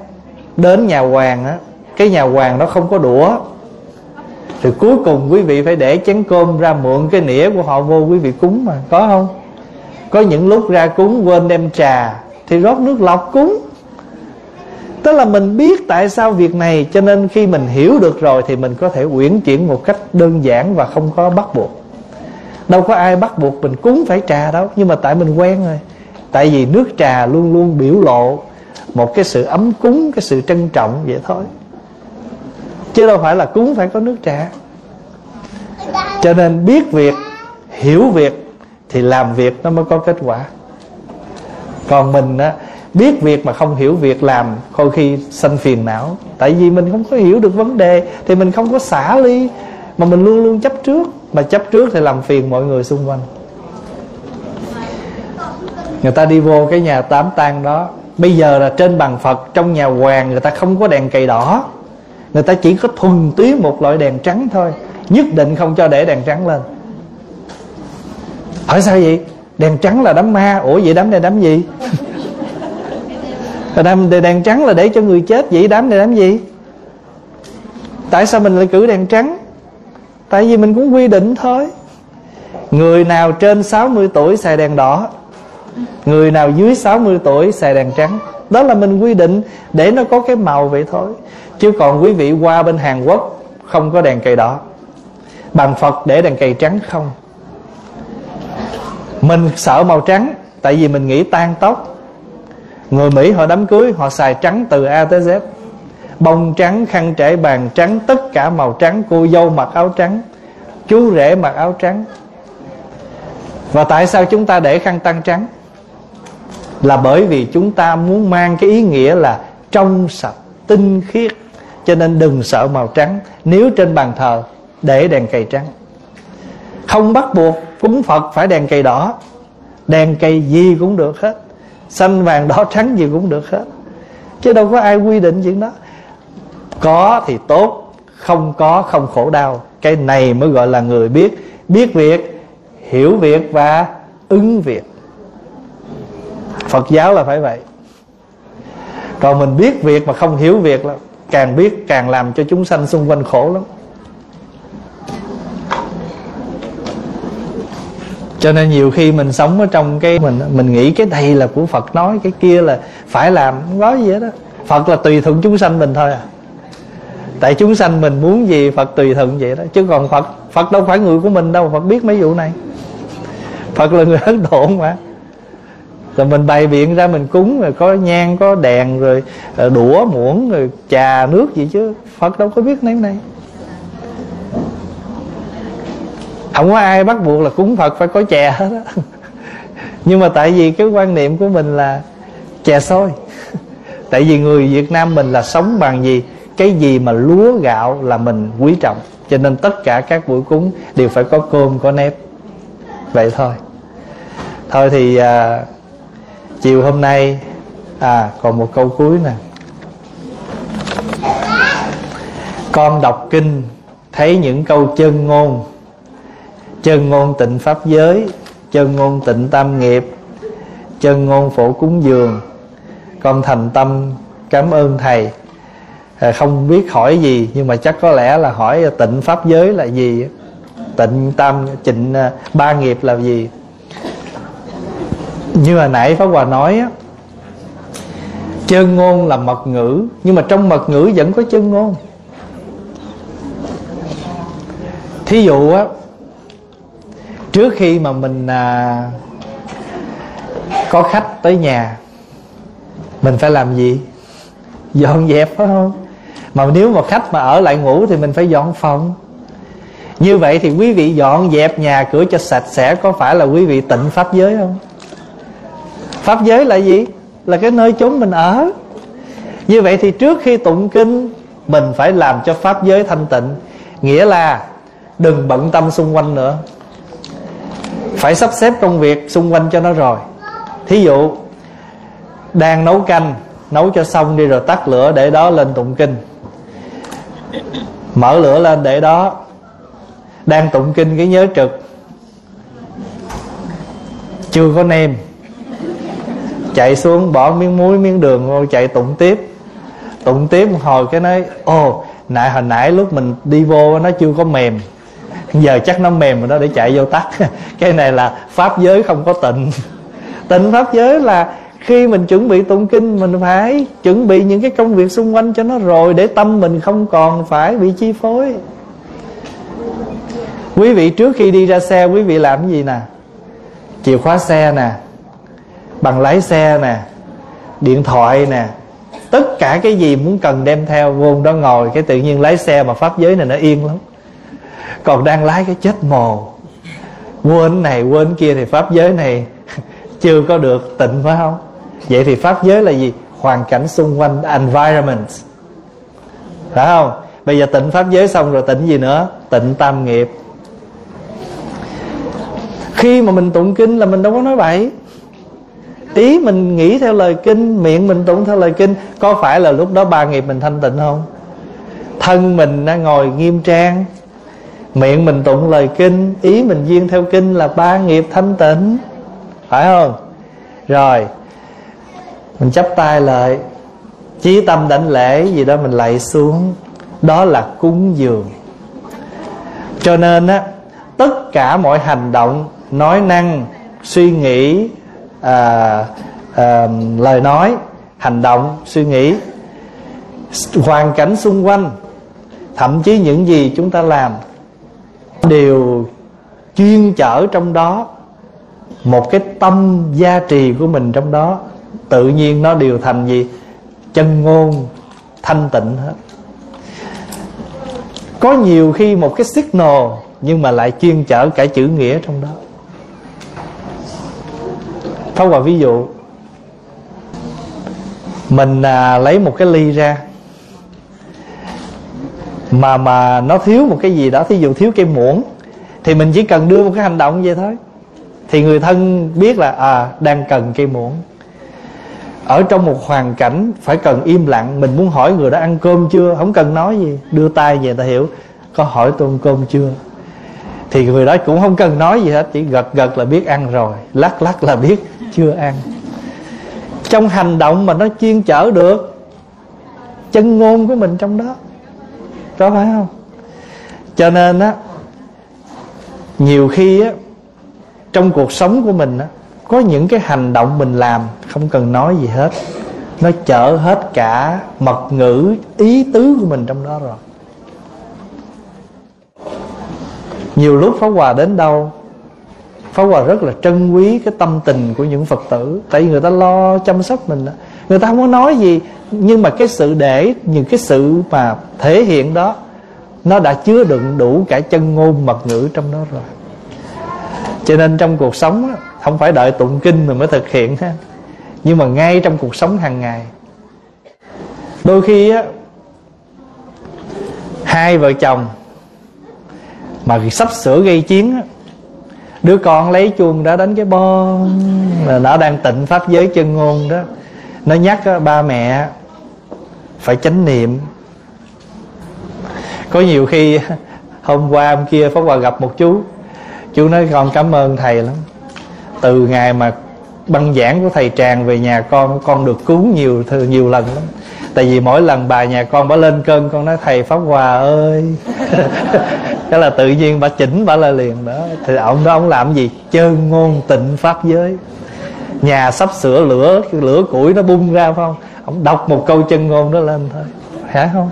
đến nhà hoàng á, cái nhà hoàng nó không có đũa thì cuối cùng quý vị phải để chén cơm ra mượn cái nĩa của họ vô quý vị cúng mà, có không? Có những lúc ra cúng quên đem trà, thì rót nước lọc cúng. Tức là mình biết tại sao việc này, cho nên khi mình hiểu được rồi thì mình có thể uyển chuyển một cách đơn giản và không có bắt buộc. Đâu có ai bắt buộc mình cúng phải trà đâu, nhưng mà tại mình quen rồi. Tại vì nước trà luôn luôn biểu lộ một cái sự ấm cúng, cái sự trân trọng vậy thôi chứ đâu phải là cúng phải có nước trà. Cho nên biết việc, hiểu việc thì làm việc nó mới có kết quả. Còn mình á, biết việc mà không hiểu việc làm đôi khi sanh phiền não. Tại vì mình không có hiểu được vấn đề, thì mình không có xả ly. Mà mình luôn luôn chấp trước. Mà chấp trước thì làm phiền mọi người xung quanh. Người ta đi vô cái nhà tám tang đó. Bây giờ là trên bàn phật, trong nhà hoàng người ta không có đèn cầy đỏ người ta chỉ có thuần túy một loại đèn trắng thôi, nhất định không cho để đèn trắng lên. Hỏi sao vậy? Đèn trắng là đám ma. Ủa, vậy đám này đám gì? Đám đèn trắng là để cho người chết. Vậy đám này đám gì? Tại sao mình lại cử đèn trắng? Tại vì mình cũng quy định thôi. Người nào trên 60 tuổi xài đèn đỏ, người nào dưới 60 tuổi xài đèn trắng, đó là mình quy định để nó có cái màu vậy thôi chứ còn quý vị qua bên Hàn Quốc, không có đèn cầy đỏ. Bàn Phật để đèn cầy trắng không? Mình sợ màu trắng, tại vì mình nghĩ tan tóc. Người Mỹ họ đám cưới, họ xài trắng từ A tới Z. Bông trắng, khăn trải bàn trắng, tất cả màu trắng cô dâu mặc áo trắng. Chú rể mặc áo trắng. Và tại sao chúng ta để khăn tăng trắng? Là bởi vì chúng ta muốn mang cái ý nghĩa là trong sạch, tinh khiết cho nên đừng sợ màu trắng. Nếu trên bàn thờ để đèn cầy trắng. Không bắt buộc, cúng phật phải đèn cầy đỏ. Đèn cầy gì cũng được hết. Xanh vàng đỏ trắng gì cũng được hết. Chứ đâu có ai quy định chuyện đó. Có thì tốt, không có không khổ đau. Cái này mới gọi là người biết. Biết việc, hiểu việc và ứng việc. Phật giáo là phải vậy. Còn mình biết việc mà không hiểu việc là càng biết càng làm cho chúng sanh xung quanh khổ lắm. Cho nên nhiều khi mình sống ở trong cái mình mình nghĩ cái này là của phật, nói cái kia là phải làm, không có gì hết đó phật là tùy thuận chúng sanh mình thôi à. Tại chúng sanh mình muốn gì, phật tùy thuận vậy đó. Chứ còn phật phật đâu phải người của mình đâu, phật biết mấy vụ này. Phật là người ấn độ mà rồi mình bày biện ra mình cúng rồi có nhang có đèn rồi ờ, đũa muỗng rồi trà nước gì chứ. Phật đâu có biết nấy này. Không có ai bắt buộc là cúng phật phải có chè hết á. Nhưng mà tại vì cái quan niệm của mình là chè xôi tại vì người việt nam mình là sống bằng gì? Cái gì mà lúa gạo là mình quý trọng. Cho nên tất cả các buổi cúng đều phải có cơm có nếp. Vậy thôi. Thôi thì à, chiều hôm nay à còn một câu cuối nè. Con đọc kinh thấy những câu chân ngôn. Chân ngôn tịnh pháp giới chân ngôn tịnh tam nghiệp chân ngôn phổ cúng dường. Con thành tâm cảm ơn thầy. À, không biết hỏi gì nhưng mà chắc có lẽ là hỏi tịnh pháp giới là gì? Tịnh tam trịnh à, ba nghiệp là gì? Như hồi nãy pháp hòa nói á chân ngôn là mật ngữ nhưng mà trong mật ngữ vẫn có chân ngôn. Thí dụ á trước khi mà mình à, có khách tới nhà mình phải làm gì? Dọn dẹp phải không? Mà nếu mà khách mà ở lại ngủ thì mình phải dọn phòng. Như vậy thì quý vị dọn dẹp nhà cửa cho sạch sẽ có phải là quý vị tịnh pháp giới không? Pháp giới là gì? Là cái nơi chốn mình ở. Như vậy thì trước khi tụng kinh, mình phải làm cho pháp giới thanh tịnh. Nghĩa là đừng bận tâm xung quanh nữa. Phải sắp xếp công việc xung quanh cho nó rồi. Thí dụ, đang nấu canh, nấu cho xong đi rồi tắt lửa để đó lên tụng kinh. Mở lửa lên để đó. Đang tụng kinh cái nhớ trực. Chưa có nem chạy xuống, bỏ miếng muối, miếng đường vô, chạy tụng tiếp. Tụng tiếp một hồi cái nói, ồ, nãy hồi nãy lúc mình đi vô nó chưa có mềm. Giờ chắc nó mềm rồi đó, để chạy vô tắt. Cái này là pháp giới không có tịnh. Tịnh pháp giới là khi mình chuẩn bị tụng kinh, mình phải chuẩn bị những cái công việc xung quanh cho nó rồi, để tâm mình không còn phải bị chi phối. Quý vị trước khi đi ra xe, quý vị làm cái gì nè? Chìa khóa xe nè bằng lái xe nè, điện thoại nè, tất cả cái gì muốn cần đem theo vô đó ngồi, cái tự nhiên lái xe mà pháp giới này nó yên lắm. Còn đang lái cái chết mồ. Quên này, quên kia thì pháp giới này chưa có được tịnh phải không? Vậy thì pháp giới là gì? Hoàn cảnh xung quanh environment phải không? Bây giờ tịnh pháp giới xong rồi tịnh gì nữa? Tịnh tam nghiệp. Khi mà mình tụng kinh là mình đâu có nói bậy ý mình nghĩ theo lời kinh, miệng mình tụng theo lời kinh, có phải là lúc đó ba nghiệp mình thanh tịnh không? Thân mình đang ngồi nghiêm trang, miệng mình tụng lời kinh, ý mình duyên theo kinh là ba nghiệp thanh tịnh. Phải không? Rồi, mình chắp tay lại. Chí tâm đảnh lễ gì đó mình lạy xuống. Đó là cúng dường. Cho nên á, tất cả mọi hành động, nói năng, suy nghĩ à, à, lời nói hành động suy nghĩ hoàn cảnh xung quanh thậm chí những gì chúng ta làm đều chuyên chở trong đó một cái tâm gia trì của mình trong đó. Tự nhiên nó đều thành gì? Chân ngôn thanh tịnh hết. Có nhiều khi một cái signal nhưng mà lại chuyên chở cả chữ nghĩa trong đó thông qua ví dụ Mình à, lấy một cái ly ra Mà mà nó thiếu một cái gì đó Thí dụ thiếu cây muỗng Thì mình chỉ cần đưa một cái hành động vậy thôi. Thì người thân biết là à đang cần cây muỗng. Ở trong một hoàn cảnh phải cần im lặng mình muốn hỏi người đó ăn cơm chưa không cần nói gì đưa tay về ta hiểu có hỏi tôi ăn cơm chưa? Thì người đó cũng không cần nói gì hết chỉ gật gật là biết ăn rồi lắc lắc là biết chưa ăn. Trong hành động mà nó chuyên chở được, chân ngôn của mình trong đó. Có phải không? Cho nên á, nhiều khi á, trong cuộc sống của mình á, có những cái hành động mình làm, không cần nói gì hết. Nó chở hết cả mật ngữ, ý tứ của mình trong đó rồi. Nhiều lúc pháo hòa đến đâu pháp hòa rất là trân quý cái tâm tình của những phật tử. Tại vì người ta lo chăm sóc mình người ta không có nói gì, nhưng mà cái sự để, những cái sự mà thể hiện đó, nó đã chứa đựng đủ cả chân ngôn mật ngữ trong đó rồi. Cho nên trong cuộc sống không phải đợi tụng kinh mình mới thực hiện ha. Nhưng mà ngay trong cuộc sống hàng ngày, đôi khi á, hai vợ chồng mà sắp sửa gây chiến á đứa con lấy chuông đã đánh cái bon là nó đang tịnh pháp giới chân ngôn đó. Nó nhắc ba mẹ phải chánh niệm. Có nhiều khi hôm qua hôm kia pháp hòa gặp một chú. Chú nói con cảm ơn thầy lắm. Từ ngày mà băng giảng của thầy tràn về nhà con con được cứu nhiều nhiều lần lắm. Tại vì mỗi lần bà nhà con bà lên cơn con nói thầy pháp hòa ơi cái là tự nhiên bà chỉnh, bà lại liền đó. Thì ông đó, ông làm gì? Chân ngôn tịnh pháp giới. Nhà sắp sửa lửa lửa củi nó bung ra, phải không? Ông đọc một câu chân ngôn đó lên thôi. Phải không?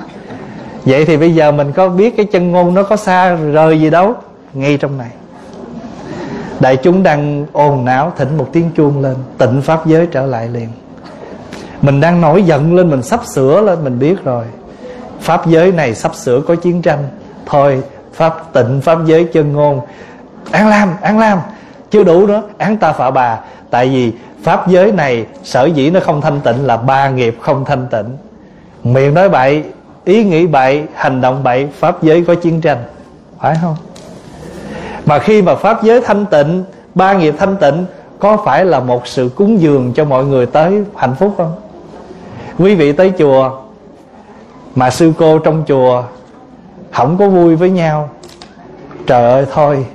Vậy thì bây giờ mình có biết cái chân ngôn nó có xa rời gì đâu? Ngay trong này. Đại chúng đang ồn não thỉnh một tiếng chuông lên. Tịnh pháp giới trở lại liền. Mình đang nổi giận lên, mình sắp sửa lên, mình biết rồi. Pháp giới này sắp sửa có chiến tranh. Thôi pháp tịnh, pháp giới chân ngôn. An lam an lam, chưa đủ nữa, án ta phạ bà. Tại vì pháp giới này, sở dĩ nó không thanh tịnh là ba nghiệp không thanh tịnh. Miệng nói bậy, ý nghĩ bậy, hành động bậy, pháp giới có chiến tranh. Phải không? Mà khi mà pháp giới thanh tịnh, ba nghiệp thanh tịnh, có phải là một sự cúng dường cho mọi người tới hạnh phúc không? Quý vị tới chùa, mà sư cô trong chùa không có vui với nhau. Trời ơi, thôi,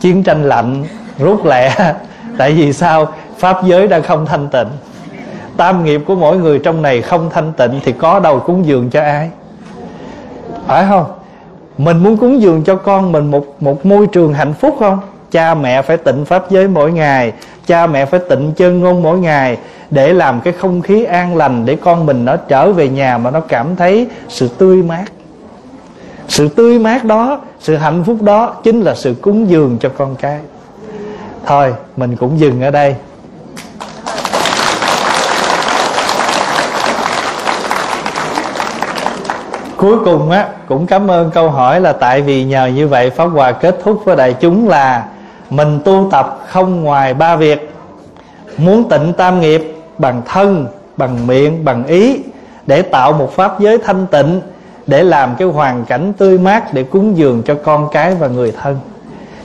chiến tranh lạnh, rút lẹ tại vì sao? Pháp giới đang không thanh tịnh. Tam nghiệp của mỗi người trong này không thanh tịnh thì có đâu cúng dường cho ai? Phải không? Mình muốn cúng dường cho con mình một một môi trường hạnh phúc không? Cha mẹ phải tịnh pháp giới mỗi ngày. Cha mẹ phải tịnh chân ngôn mỗi ngày để làm cái không khí an lành để con mình nó trở về nhà mà nó cảm thấy sự tươi mát sự tươi mát đó, sự hạnh phúc đó chính là sự cúng dường cho con cái. Thôi, mình cũng dừng ở đây. Cuối cùng á, cũng cảm ơn câu hỏi là tại vì nhờ như vậy pháp hòa kết thúc với đại chúng là mình tu tập không ngoài ba việc. Muốn tịnh tam nghiệp bằng thân, bằng miệng, bằng ý để tạo một pháp giới thanh tịnh để làm cái hoàn cảnh tươi mát để cúng dường cho con cái và người thân.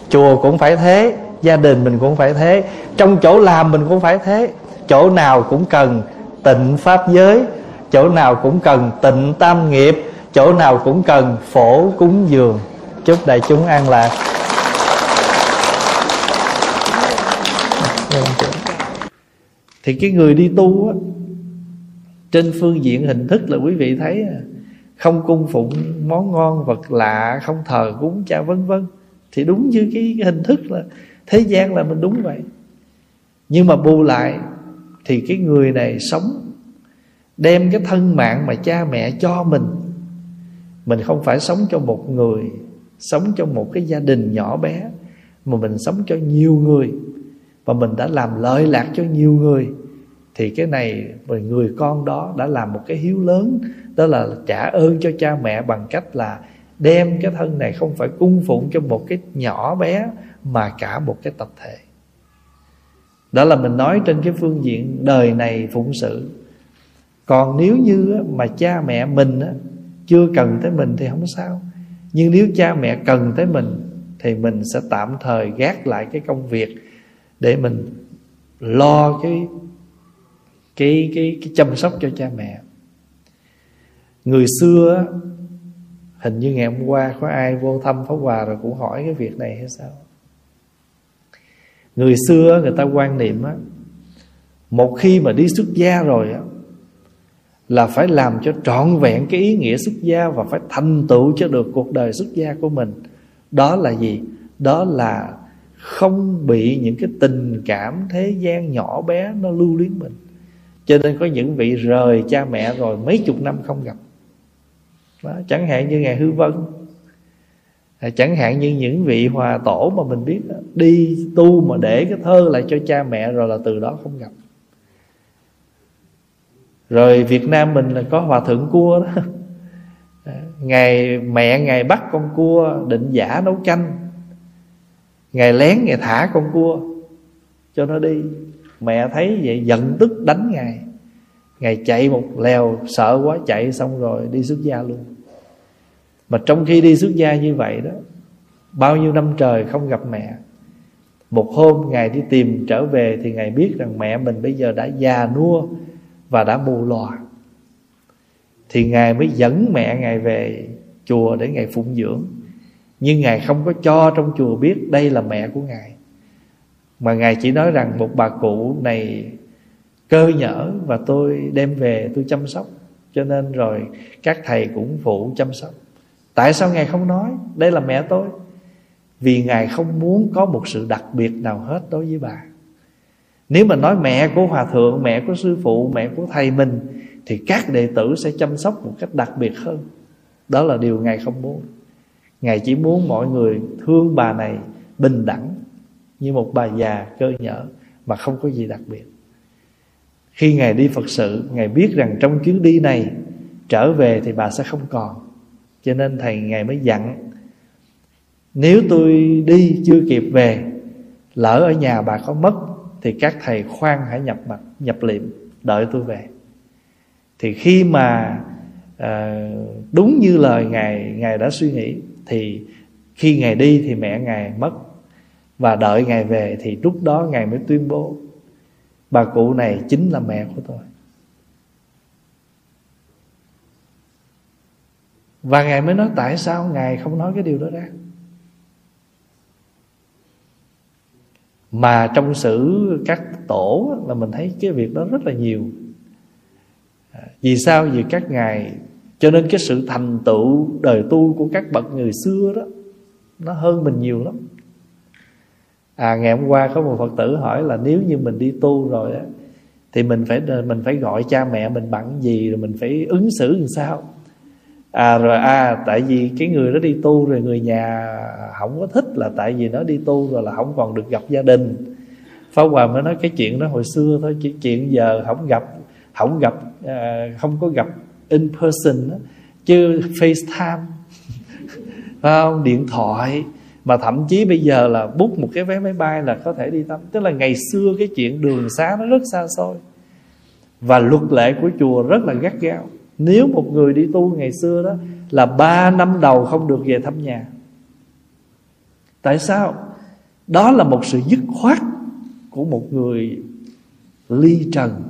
Chùa cũng phải thế, gia đình mình cũng phải thế, trong chỗ làm mình cũng phải thế. Chỗ nào cũng cần tịnh pháp giới, chỗ nào cũng cần tịnh tam nghiệp, chỗ nào cũng cần phổ cúng dường. Chúc đại chúng an lạc. Thì cái người đi tu á, trên phương diện hình thức là quý vị thấy à, không cung phụng món ngon vật lạ không thờ cúng cha vân vân. Thì đúng như cái, cái hình thức là thế gian là mình đúng vậy. Nhưng mà bù lại thì cái người này sống đem cái thân mạng mà cha mẹ cho mình mình không phải sống cho một người sống cho một cái gia đình nhỏ bé mà mình sống cho nhiều người và mình đã làm lợi lạc cho nhiều người thì cái này người con đó đã làm một cái hiếu lớn đó là trả ơn cho cha mẹ bằng cách là đem cái thân này không phải cung phụng cho một cái nhỏ bé mà cả một cái tập thể. Đó là mình nói trên cái phương diện đời này phụng sự. Còn nếu như mà cha mẹ mình chưa cần tới mình thì không sao. Nhưng nếu cha mẹ cần tới mình thì mình sẽ tạm thời gác lại cái công việc để mình lo cái cái cái, cái chăm sóc cho cha mẹ người xưa hình như ngày hôm qua có ai vô thăm pháp hòa rồi cũng hỏi cái việc này hay sao? Người xưa người ta quan niệm á, một khi mà đi xuất gia rồi á, là phải làm cho trọn vẹn cái ý nghĩa xuất gia và phải thành tựu cho được cuộc đời xuất gia của mình. Đó là gì? Đó là không bị những cái tình cảm thế gian nhỏ bé nó lưu luyến mình. Cho nên có những vị rời cha mẹ rồi mấy chục năm không gặp đó, chẳng hạn như ngài hư vân à, chẳng hạn như những vị hòa tổ mà mình biết đó, đi tu mà để cái thơ lại cho cha mẹ rồi là từ đó không gặp. Rồi Việt Nam mình là có hòa thượng cua đó. Ngày mẹ ngày bắt con cua định giả nấu canh ngày lén ngày thả con cua cho nó đi. Mẹ thấy vậy giận tức đánh ngài. Ngài chạy một lèo sợ quá chạy xong rồi đi xuất gia luôn mà trong khi đi xuất gia như vậy đó, bao nhiêu năm trời không gặp mẹ, một hôm ngài đi tìm trở về thì ngài biết rằng mẹ mình bây giờ đã già nua và đã mù lòa. Thì ngài mới dẫn mẹ ngài về chùa để ngài phụng dưỡng. Nhưng ngài không có cho trong chùa biết đây là mẹ của ngài. Mà ngài chỉ nói rằng một bà cụ này cơ nhở và tôi đem về, tôi chăm sóc. Cho nên rồi các thầy cũng phụ chăm sóc tại sao ngài không nói? Đây là mẹ tôi. Vì ngài không muốn có một sự đặc biệt nào hết đối với bà. Nếu mà nói mẹ của hòa thượng, mẹ của sư phụ, mẹ của thầy mình, thì các đệ tử sẽ chăm sóc một cách đặc biệt hơn. Đó là điều ngài không muốn. Ngài chỉ muốn mọi người thương bà này bình đẳng như một bà già cơ nhở mà không có gì đặc biệt. Khi ngài đi phật sự, ngài biết rằng trong chuyến đi này trở về thì bà sẽ không còn cho nên thầy ngài mới dặn nếu tôi đi chưa kịp về lỡ ở nhà bà có mất thì các thầy khoan hãy nhập mặt nhập liệm đợi tôi về. Thì khi mà à, đúng như lời ngài ngài đã suy nghĩ thì khi ngài đi thì mẹ ngài mất và đợi ngài về thì lúc đó ngài mới tuyên bố bà cụ này chính là mẹ của tôi. Và ngài mới nói, tại sao ngài không nói cái điều đó ra? Mà trong sử các tổ là mình thấy cái việc đó rất là nhiều. À, vì sao? Vì các ngài, cho nên cái sự thành tựu đời tu của các bậc người xưa đó, nó hơn mình nhiều lắm. À ngày hôm qua có một phật tử hỏi là nếu như mình đi tu rồi á, thì mình phải mình phải gọi cha mẹ mình bằng gì, rồi mình phải ứng xử làm sao? À rồi à tại vì cái người đó đi tu rồi người nhà không có thích là tại vì nó đi tu rồi là không còn được gặp gia đình. Pháp Hòa mới nói cái chuyện đó hồi xưa thôi chỉ chuyện giờ không gặp không gặp à, không có gặp in person đó, chứ FaceTime không? Điện thoại. Mà thậm chí bây giờ là bút một cái vé máy bay là có thể đi thăm tức là ngày xưa cái chuyện đường xá nó rất xa xôi. Và luật lệ của chùa rất là gắt gao nếu một người đi tu ngày xưa đó, là ba năm đầu không được về thăm nhà. Tại sao? Đó là một sự dứt khoát của một người ly trần.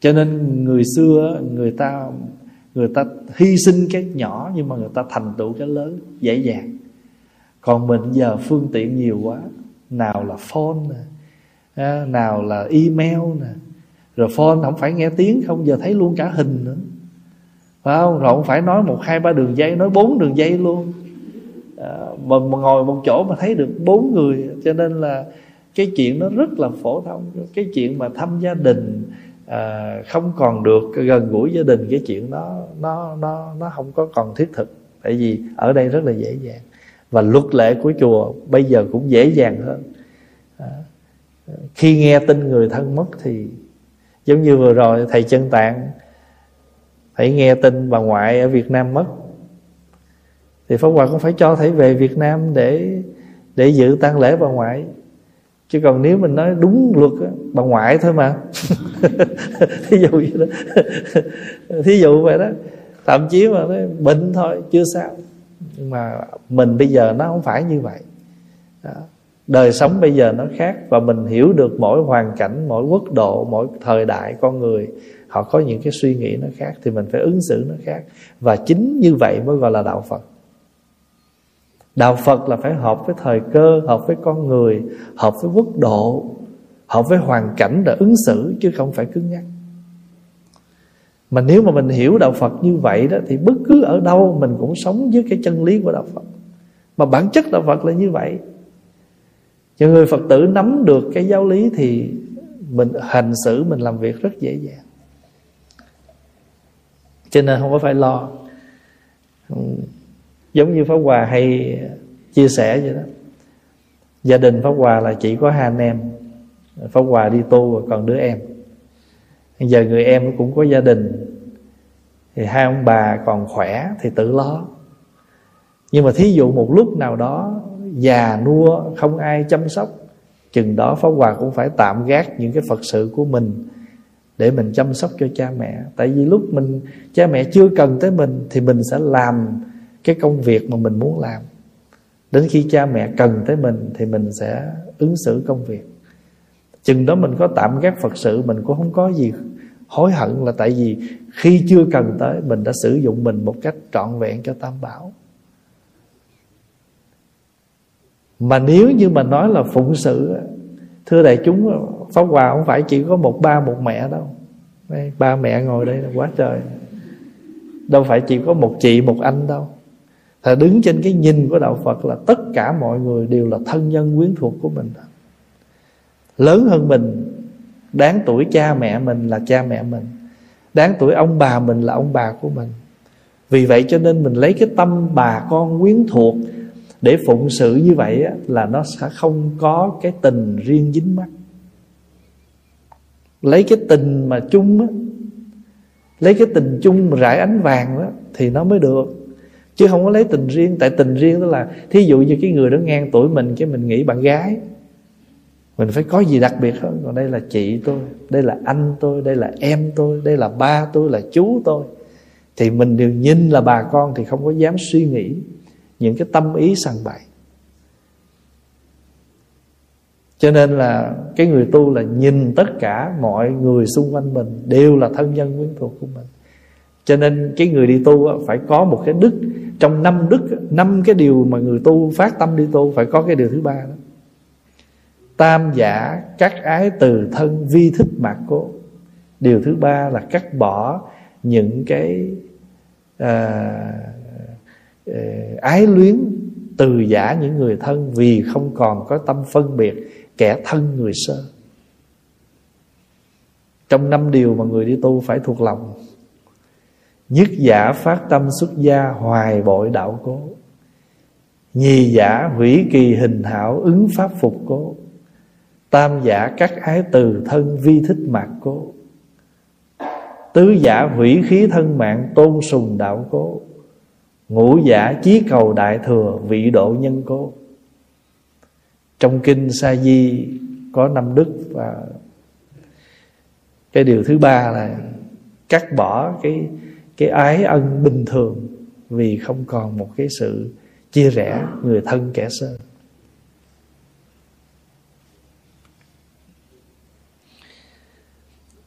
Cho nên người xưa, người ta người ta hy sinh cái nhỏ, nhưng mà người ta thành tựu cái lớn, dễ dàng. Còn mình giờ phương tiện nhiều quá, nào là phone nè à, nào là email nè rồi phone không phải nghe tiếng không giờ thấy luôn cả hình nữa. Phải không? Rồi không phải nói một hai ba đường dây nói bốn đường dây luôn. À, mà, mà ngồi một chỗ mà thấy được bốn người cho nên là cái chuyện nó rất là phổ thông. Cái chuyện mà thăm gia đình à, không còn được gần gũi gia đình cái chuyện đó nó nó nó không có còn thiết thực. Tại vì ở đây rất là dễ dàng. Và luật lệ của chùa bây giờ cũng dễ dàng hơn. À, khi nghe tin người thân mất thì giống như vừa rồi, thầy chân tạng thầy nghe tin bà ngoại ở Việt Nam mất. Thì Pháp Hòa cũng phải cho thầy về Việt Nam để để dự tang lễ bà ngoại. Chứ còn nếu mình nói đúng luật bà ngoại thôi mà. Thí dụ vậy đó. Thí dụ vậy đó. Thậm chí mà nói bệnh thôi, chưa sao. Nhưng mà mình bây giờ nó không phải như vậy. Đó đời sống bây giờ nó khác và mình hiểu được mỗi hoàn cảnh, mỗi quốc độ, mỗi thời đại con người. Họ có những cái suy nghĩ nó khác thì mình phải ứng xử nó khác. Và chính như vậy mới gọi là đạo phật. Đạo phật là phải hợp với thời cơ, hợp với con người, hợp với quốc độ, hợp với hoàn cảnh để ứng xử chứ không phải cứng nhắc. Mà nếu mà mình hiểu đạo Phật như vậy đó Thì bất cứ ở đâu mình cũng sống với cái chân lý của đạo Phật. Mà bản chất đạo Phật là như vậy cho người phật tử nắm được cái giáo lý thì mình hành xử, mình làm việc rất dễ dàng. Cho nên không có phải lo. Giống như pháp hòa hay chia sẻ vậy đó. Gia đình pháp hòa là chỉ có hai anh em. Pháp hòa đi tu và còn đứa em. Giờ người em cũng có gia đình. Thì hai ông bà còn khỏe thì tự lo. Nhưng mà thí dụ một lúc nào đó già, nua, không ai chăm sóc. Chừng đó pháp hòa cũng phải tạm gác những cái phật sự của mình để mình chăm sóc cho cha mẹ. Tại vì lúc mình, cha mẹ chưa cần tới mình thì mình sẽ làm cái công việc mà mình muốn làm. Đến khi cha mẹ cần tới mình thì mình sẽ ứng xử công việc. Chừng đó mình có tạm gác phật sự, mình cũng không có gì hối hận là tại vì khi chưa cần tới, mình đã sử dụng mình một cách trọn vẹn cho tam bảo. Mà nếu như mà nói là phụng sự thưa đại chúng pháp hòa không phải chỉ có một ba một mẹ đâu. Đây, ba mẹ ngồi đây là quá trời. Đâu phải chỉ có một chị một anh đâu. Thà đứng trên cái nhìn của đạo Phật là tất cả mọi người đều là thân nhân quyến thuộc của mình. Lớn hơn mình Đáng tuổi cha mẹ mình là cha mẹ mình. Đáng tuổi ông bà mình là ông bà của mình. Vì vậy cho nên mình lấy cái tâm bà con quyến thuộc để phụng sự như vậy Là nó sẽ không có cái tình riêng dính mắt. Lấy cái tình mà chung á, Lấy cái tình chung mà rải ánh vàng đó Thì nó mới được. Chứ không có lấy tình riêng, Tại tình riêng đó là, Thí dụ như cái người đó ngang tuổi mình, Cái mình nghĩ bạn gái, mình phải có gì đặc biệt hơn? Còn đây là chị tôi, đây là anh tôi, đây là em tôi, đây là ba tôi, là chú tôi. Thì mình đều nhìn là bà con thì không có dám suy nghĩ những cái tâm ý sằng bậy. Cho nên là cái người tu là nhìn tất cả mọi người xung quanh mình đều là thân nhân quyến thuộc của mình. Cho nên cái người đi tu phải có một cái đức. Trong năm đức năm cái điều mà người tu phát tâm đi tu phải có cái điều thứ ba đó. Tam giả cắt ái từ thân vi thích mạc cố. Điều thứ ba là cắt bỏ những cái à, Ờ, ái luyến từ giả những người thân vì không còn có tâm phân biệt kẻ thân người sơ. Trong năm điều mà người đi tu phải thuộc lòng, nhất giả phát tâm xuất gia hoài bội đạo cố. Nhì giả hủy kỳ hình hảo ứng pháp phục cố. Tam giả cắt ái từ thân vi thích mạc cố. Tứ giả hủy khí thân mạng tôn sùng đạo cố. Ngũ giả chí cầu đại thừa vị độ nhân cố. Trong kinh Sa Di có năm đức và Cái điều thứ ba là cắt bỏ cái cái ái ân bình thường Vì không còn một cái sự chia rẽ người thân kẻ sơ.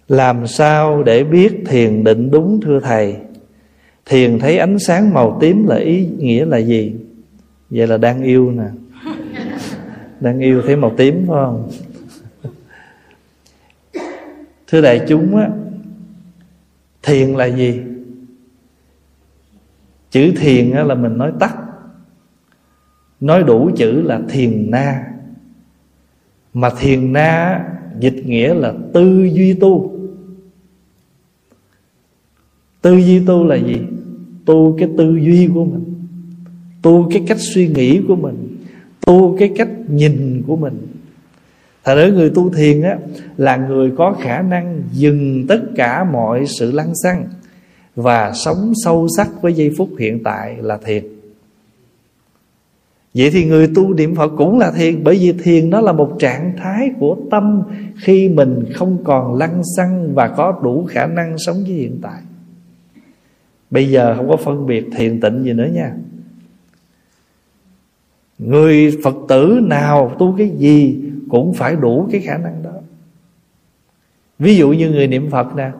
Làm sao để biết thiền định đúng thưa Thầy? Thiền thấy ánh sáng màu tím là ý nghĩa là gì? Vậy là đang yêu nè. Đang yêu thấy màu tím phải không? Thưa đại chúng á Thiền là gì? Chữ thiền á, là mình nói tắt. Nói đủ chữ là thiền na. Mà thiền na dịch nghĩa là tư duy tu tư duy tu là gì? Tu cái tư duy của mình, tu cái cách suy nghĩ của mình, tu cái cách nhìn của mình. Thật ra người tu thiền á, Là người có khả năng dừng tất cả mọi sự lăng xăng Và sống sâu sắc với giây phút hiện tại là thiền. Vậy thì người tu niệm Phật cũng là thiền, Bởi vì thiền nó là một trạng thái của tâm Khi mình không còn lăng xăng Và có đủ khả năng sống với hiện tại. Bây giờ không có phân biệt thiền tịnh gì nữa nha. Người Phật tử nào tu cái gì Cũng phải đủ cái khả năng đó. Ví dụ như người niệm Phật nè.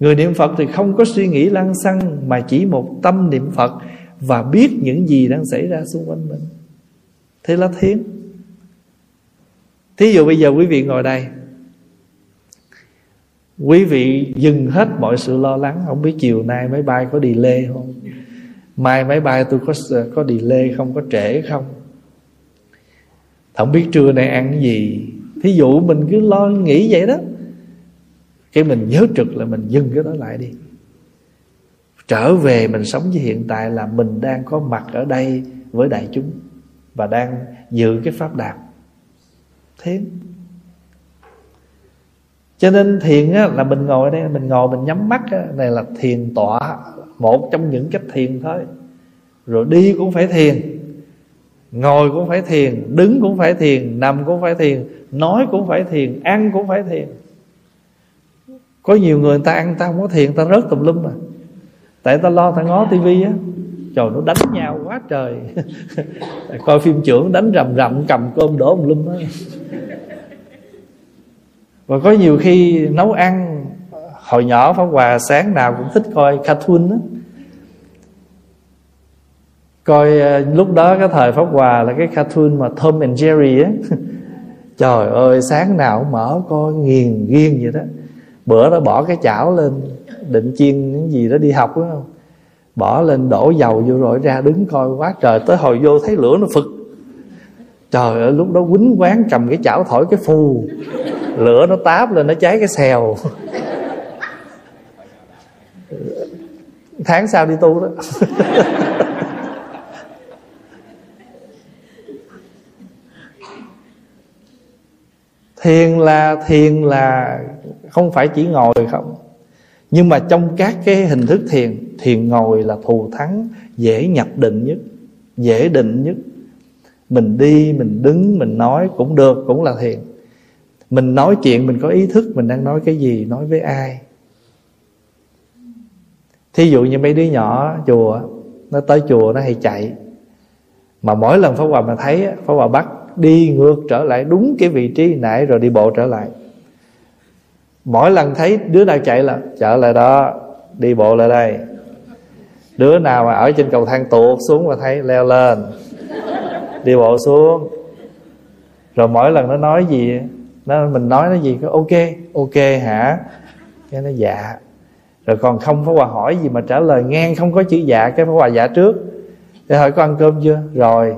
Người niệm Phật thì không có suy nghĩ lăng xăng, Mà chỉ một tâm niệm Phật Và biết những gì đang xảy ra xung quanh mình. Thế là thiền. Thí dụ bây giờ quý vị ngồi đây Quý vị dừng hết mọi sự lo lắng. Không biết chiều nay máy bay có delay không? Mai máy bay tôi có có delay không? Có trễ không? Không biết trưa nay ăn cái gì. Thí dụ mình cứ lo nghĩ vậy đó cái mình nhớ trực là mình dừng cái đó lại đi. Trở về mình sống với hiện tại là mình đang có mặt ở đây với đại chúng và đang giữ cái pháp đạt, thế cho nên thiền á, là mình ngồi đây mình ngồi mình nhắm mắt á, này là thiền tọa một trong những cách thiền thôi. Rồi đi cũng phải thiền ngồi cũng phải thiền đứng cũng phải thiền nằm cũng phải thiền nói cũng phải thiền ăn cũng phải thiền. Có nhiều người, người ta ăn ta không có thiền ta rớt tùm lum mà. Tại ta lo ta ngó tivi á trời nó đánh nhau quá trời. Coi phim trưởng đánh rầm rầm cầm cơm đổ tùm lum á và có nhiều khi nấu ăn, hồi nhỏ Pháp Hòa sáng nào cũng thích coi cartoon đó coi ờ, lúc đó cái thời Pháp Hòa là cái cartoon mà Tom and Jerry á. Trời ơi, sáng nào cũng mở coi, nghiền, nghiêng vậy đó. Bữa đó bỏ cái chảo lên, định chiên những gì đó đi học, đúng không? Bỏ lên đổ dầu vô rồi ra đứng coi, quá trời, tới hồi vô thấy lửa nó phực. Trời ơi, lúc đó quýnh quán cầm cái chảo thổi cái phù lửa nó táp lên, nó cháy cái xèo. Tháng sau đi tu đó. Thiền là thiền là không phải chỉ ngồi không. Nhưng mà trong các cái hình thức thiền thiền ngồi là thù thắng, dễ nhập định nhất, dễ định nhất. Mình đi, mình đứng, mình nói cũng được, cũng là thiền mình nói chuyện, mình có ý thức mình đang nói cái gì, nói với ai. Thí dụ như mấy đứa nhỏ chùa, nó tới chùa nó hay chạy. Mà mỗi lần pháp hòa mà thấy pháp hòa bắt đi ngược trở lại đúng cái vị trí nãy rồi đi bộ trở lại. Mỗi lần thấy đứa nào chạy là trở lại đó, đi bộ lại đây. Đứa nào mà ở trên cầu thang tuột xuống mà thấy leo lên, đi bộ xuống. Rồi mỗi lần nó nói gì nó mình nói nó gì có ok ok hả? Cái nó dạ. Rồi còn không phải hòa hỏi gì mà trả lời ngang không có chữ dạ cái phải hòa dạ trước. Để hỏi có ăn cơm chưa? Rồi.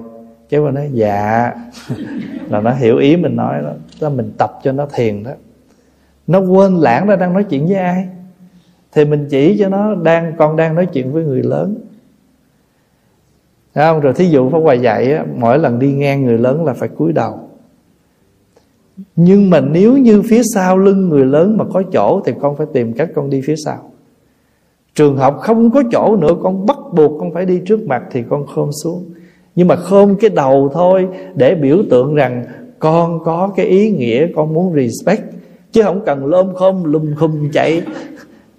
Cái mà nói dạ. Là nó hiểu ý mình nói đó. Đó mình tập cho nó thiền đó. Nó quên lãng ra đang nói chuyện với ai. Thì mình chỉ cho nó đang con đang nói chuyện với người lớn. Thấy không? Rồi thí dụ Pháp Hòa dạy á, Mỗi lần đi ngang người lớn là phải cúi đầu. Nhưng mà nếu như phía sau lưng người lớn mà có chỗ Thì con phải tìm cách con đi phía sau. Trường học không có chỗ nữa, Con bắt buộc con phải đi trước mặt Thì con khom xuống. Nhưng mà khom cái đầu thôi Để biểu tượng rằng Con có cái ý nghĩa, con muốn respect. Chứ không cần lôm khom, lùm khum chạy.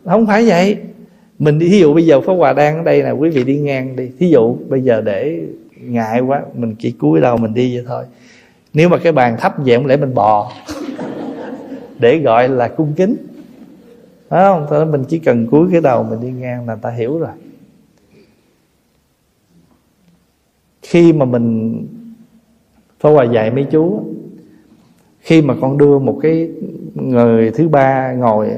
Không phải vậy. Mình ví dụ bây giờ Pháp Hòa đang ở đây là quý vị đi ngang đi. Thí dụ bây giờ để ngại quá, Mình chỉ cúi đầu mình đi vậy thôi. Nếu mà cái bàn thấp vậy không lẽ mình bò? Để gọi là cung kính. Phải không? Thế mình chỉ cần cúi cái đầu mình đi ngang là ta hiểu rồi. Khi mà mình Pháp Hòa dạy mấy chú Khi mà con đưa một cái người thứ ba ngồi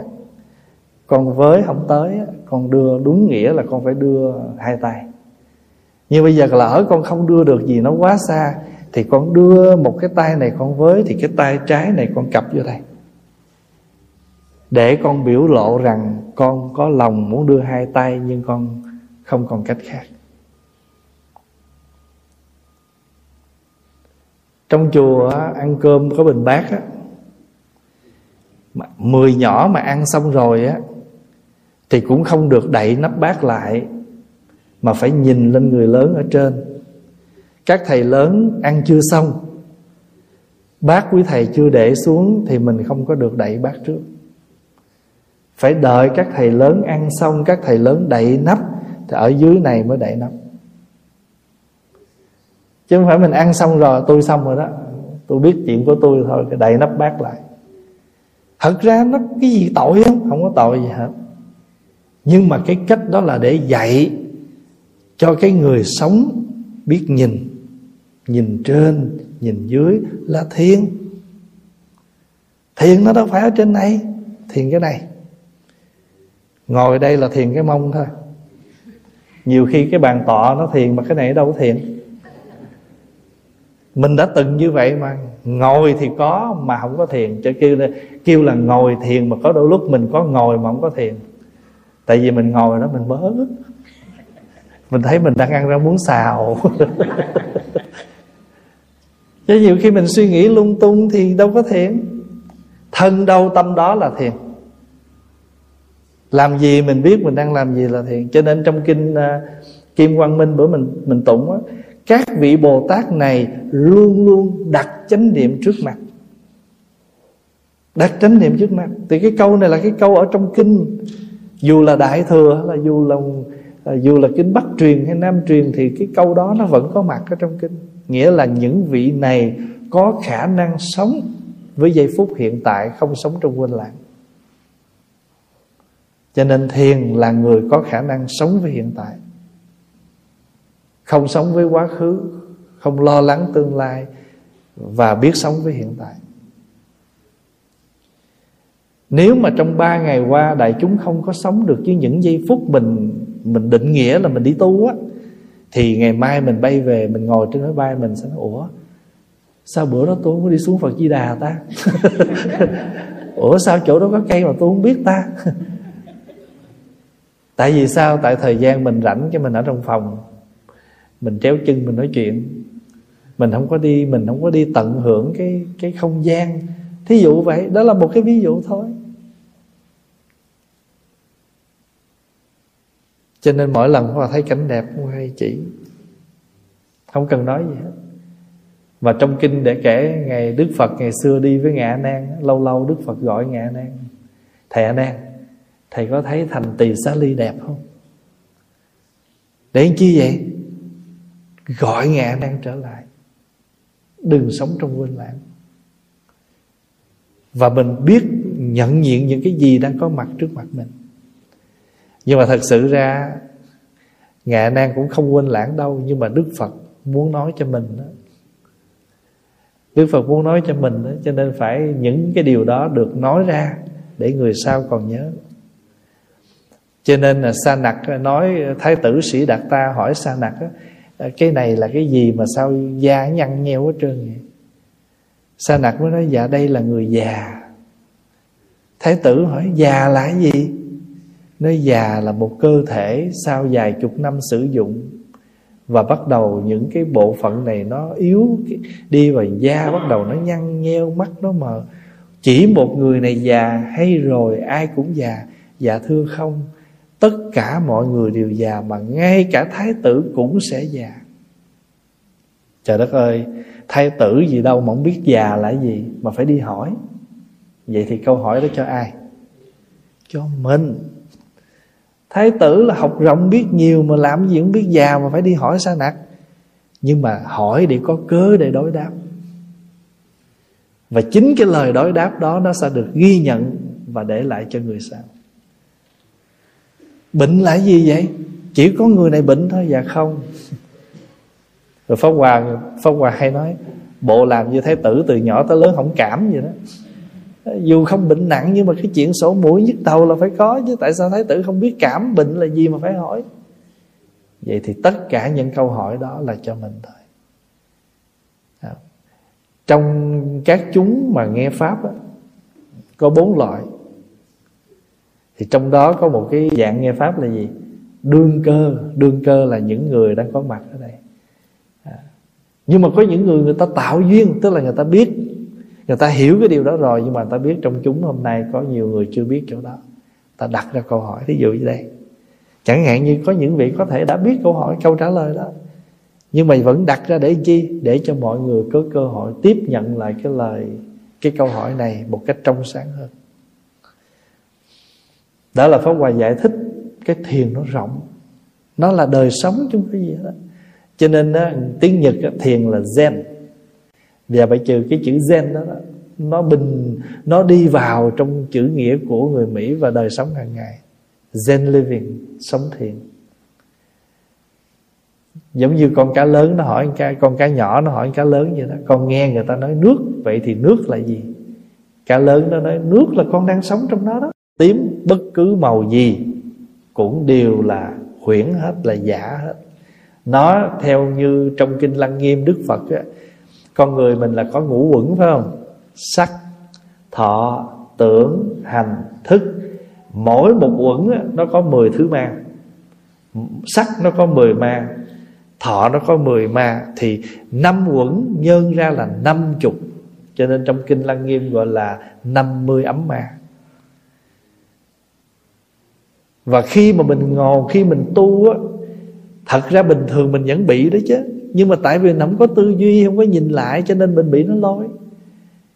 con với không tới con đưa đúng nghĩa là con phải đưa hai tay. Nhưng bây giờ lỡ con không đưa được gì nó quá xa thì con đưa một cái tay này con với, thì cái tay trái này con cặp vô đây. Để con biểu lộ rằng con có lòng muốn đưa hai tay, nhưng con không còn cách khác. Trong chùa ăn cơm có bình bát á mười nhỏ mà ăn xong rồi á, thì cũng không được đậy nắp bát lại, mà phải nhìn lên người lớn ở trên các thầy lớn ăn chưa xong. Bác quý thầy chưa để xuống thì mình không có được đẩy bác trước. Phải đợi các thầy lớn ăn xong, các thầy lớn đậy nắp thì ở dưới này mới đậy nắp. Chứ không phải mình ăn xong rồi, tôi xong rồi đó. Tôi biết chuyện của tôi thôi, cái đậy nắp bác lại. Thật ra nó cái gì tội không không có tội gì hết. Nhưng mà cái cách đó là để dạy cho cái người sống biết nhìn nhìn trên, nhìn dưới là thiền. Thiền nó đâu phải ở trên này, thiền cái này. Ngồi đây là thiền cái mông thôi. Nhiều khi cái bàn tọa nó thiền mà cái này đâu có thiền. Mình đã từng như vậy mà, ngồi thì có mà không có thiền. Cho kêu là kêu là ngồi thiền mà có đôi lúc mình có ngồi mà không có thiền. Tại vì mình ngồi đó mình bớ mình thấy mình đang ăn rau muốn xào. chứ nhiều khi mình suy nghĩ lung tung thì đâu có thiện, thân đâu tâm đó là thiện. làm gì mình biết mình đang làm gì là thiện. cho nên trong kinh uh, kim quang minh bữa mình mình tụng á các vị bồ tát này luôn luôn đặt chánh niệm trước mặt. Đặt chánh niệm trước mặt. Thì cái câu này là cái câu ở trong kinh. Dù là đại thừa hay là dù là à, dù là kinh bắc truyền hay nam truyền thì cái câu đó nó vẫn có mặt ở trong kinh nghĩa là những vị này có khả năng sống với giây phút hiện tại, không sống trong quên lãng. Cho nên thiền là người có khả năng sống với hiện tại. Không sống với quá khứ, không lo lắng tương lai và biết sống với hiện tại. Nếu mà trong ba ngày qua đại chúng không có sống được với những giây phút mình mình định nghĩa là mình đi tu á thì ngày mai mình bay về, mình ngồi trên máy bay, mình sẽ nói, ủa, sao bữa đó tôi không có đi xuống Phật Di Đà ta? Ủa, sao chỗ đó có cây mà tôi không biết ta? Tại vì sao? Tại thời gian mình rảnh cho mình ở trong phòng, mình treo chân, mình nói chuyện. Mình không có đi, mình không có đi tận hưởng cái cái không gian. Thí dụ vậy, đó là một cái ví dụ thôi. Cho nên mỗi lần hòa thấy cảnh đẹp cũng hay chỉ. Không cần nói gì hết. Mà trong kinh để kể ngày Đức Phật ngày xưa đi với Ngạ Nan Lâu lâu Đức Phật gọi Ngạ Nan Thầy A Nan Thầy có thấy thành tỳ xá ly đẹp không? Để chi vậy? Gọi Ngạ Nan trở lại. Đừng sống trong quên lãng. Và mình biết nhận diện những cái gì đang có mặt trước mặt mình. Nhưng mà thật sự ra Ngạ Nan cũng không quên lãng đâu Nhưng mà Đức Phật muốn nói cho mình đó. Đức Phật muốn nói cho mình đó, Cho nên phải những cái điều đó được nói ra Để người sau còn nhớ. Cho nên là Sa Nặc nói Thái tử sĩ Đạt Ta hỏi Sa Nặc Cái này là cái gì mà sao da nhăn nheo hết trơn vậy? Sa Nặc mới nói Dạ đây là người già. Thái tử hỏi già là cái gì? Nói già là một cơ thể Sau vài chục năm sử dụng. Và bắt đầu những cái bộ phận này nó yếu đi vào da bắt đầu nó nhăn nheo, mắt nó mờ. Chỉ một người này già, hay rồi ai cũng già. Dạ thưa không, tất cả mọi người đều già mà ngay cả thái tử cũng sẽ già. Trời đất ơi, thái tử gì đâu mà không biết già là gì mà phải đi hỏi. Vậy thì câu hỏi đó cho ai? Cho mình. Thái tử là học rộng biết nhiều Mà làm gì cũng biết già mà phải đi hỏi sa nặc. Nhưng mà hỏi để có cớ để đối đáp. Và chính cái lời đối đáp đó Nó sẽ được ghi nhận Và để lại cho người sau. Bệnh là gì vậy? Chỉ có người này bệnh thôi Dạ không. Rồi Pháp Hòa Pháp Hòa hay nói, Bộ làm như thái tử từ nhỏ tới lớn không cảm gì đó dù không bệnh nặng nhưng mà cái chuyện sổ mũi nhức đầu là phải có chứ tại sao thái tử không biết cảm bệnh là gì mà phải hỏi? Vậy thì tất cả những câu hỏi đó là cho mình thôi. À, trong các chúng mà nghe pháp á, có bốn loại. Thì trong đó có một cái dạng nghe pháp là gì? Đương cơ. Đương cơ là những người đang có mặt ở đây. À, nhưng mà có những người người ta tạo duyên tức là người ta biết người ta hiểu cái điều đó rồi nhưng mà người ta biết trong chúng hôm nay có nhiều người chưa biết chỗ đó. Ta đặt ra câu hỏi thí dụ như đây. Chẳng hạn như có những vị có thể đã biết câu hỏi câu trả lời đó. Nhưng mà vẫn đặt ra để chi? Để cho mọi người có cơ hội tiếp nhận lại cái lời cái câu hỏi này một cách trong sáng hơn. Đó là pháp hòa giải thích cái thiền nó rộng. Nó là đời sống chúng cái gì đó, cho nên đó, tiếng nhật thiền là zen và phải trừ cái chữ zen đó, đó. Nó bình nó đi vào trong chữ nghĩa của người Mỹ và đời sống hàng ngày. Zen living sống thiền. Giống như con cá lớn nó hỏi con cá, con cá nhỏ nó hỏi con cá lớn vậy đó. Con nghe người ta nói nước vậy thì nước là gì? Cá lớn nó nói nước là con đang sống trong nó đó. Tím bất cứ màu gì cũng đều là huyễn hết là giả hết. Nó theo như trong kinh lăng nghiêm đức phật á, con người mình là có ngũ quẩn, phải không? Sắc, thọ, tưởng, hành, thức. Mỗi một quẩn nó có 10 thứ ma sắc nó có 10 ma thọ nó có 10 ma thì năm quẩn nhân ra là năm chục. Cho nên trong kinh lăng nghiêm gọi là 50 ấm ma và khi mà mình ngồi, khi mình tu á, thật ra bình thường mình vẫn bị đó chứ nhưng mà tại vì nó không có tư duy, không có nhìn lại, cho nên mình bị nó lôi.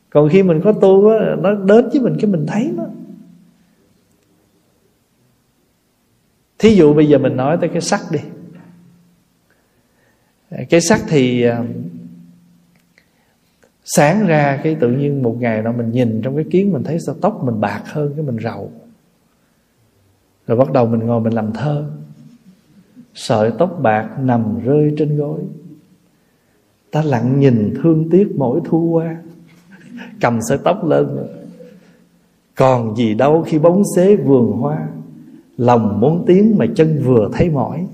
Còn khi mình có tu á, nó đến với mình cái mình thấy nó. Thí dụ bây giờ mình nói tới cái sắc đi. Cái sắc thì à, sáng ra cái tự nhiên một ngày nào mình nhìn trong cái kiến, mình thấy sao tóc mình bạc hơn cái mình rầu. Rồi bắt đầu mình ngồi mình làm thơ. Sợi tóc bạc nằm rơi trên gối ta lặng nhìn thương tiếc mỗi thu qua. Cầm sợi tóc lên. Còn gì đâu khi bóng xế vườn hoa. Lòng muốn tiếng mà chân vừa thấy mỏi.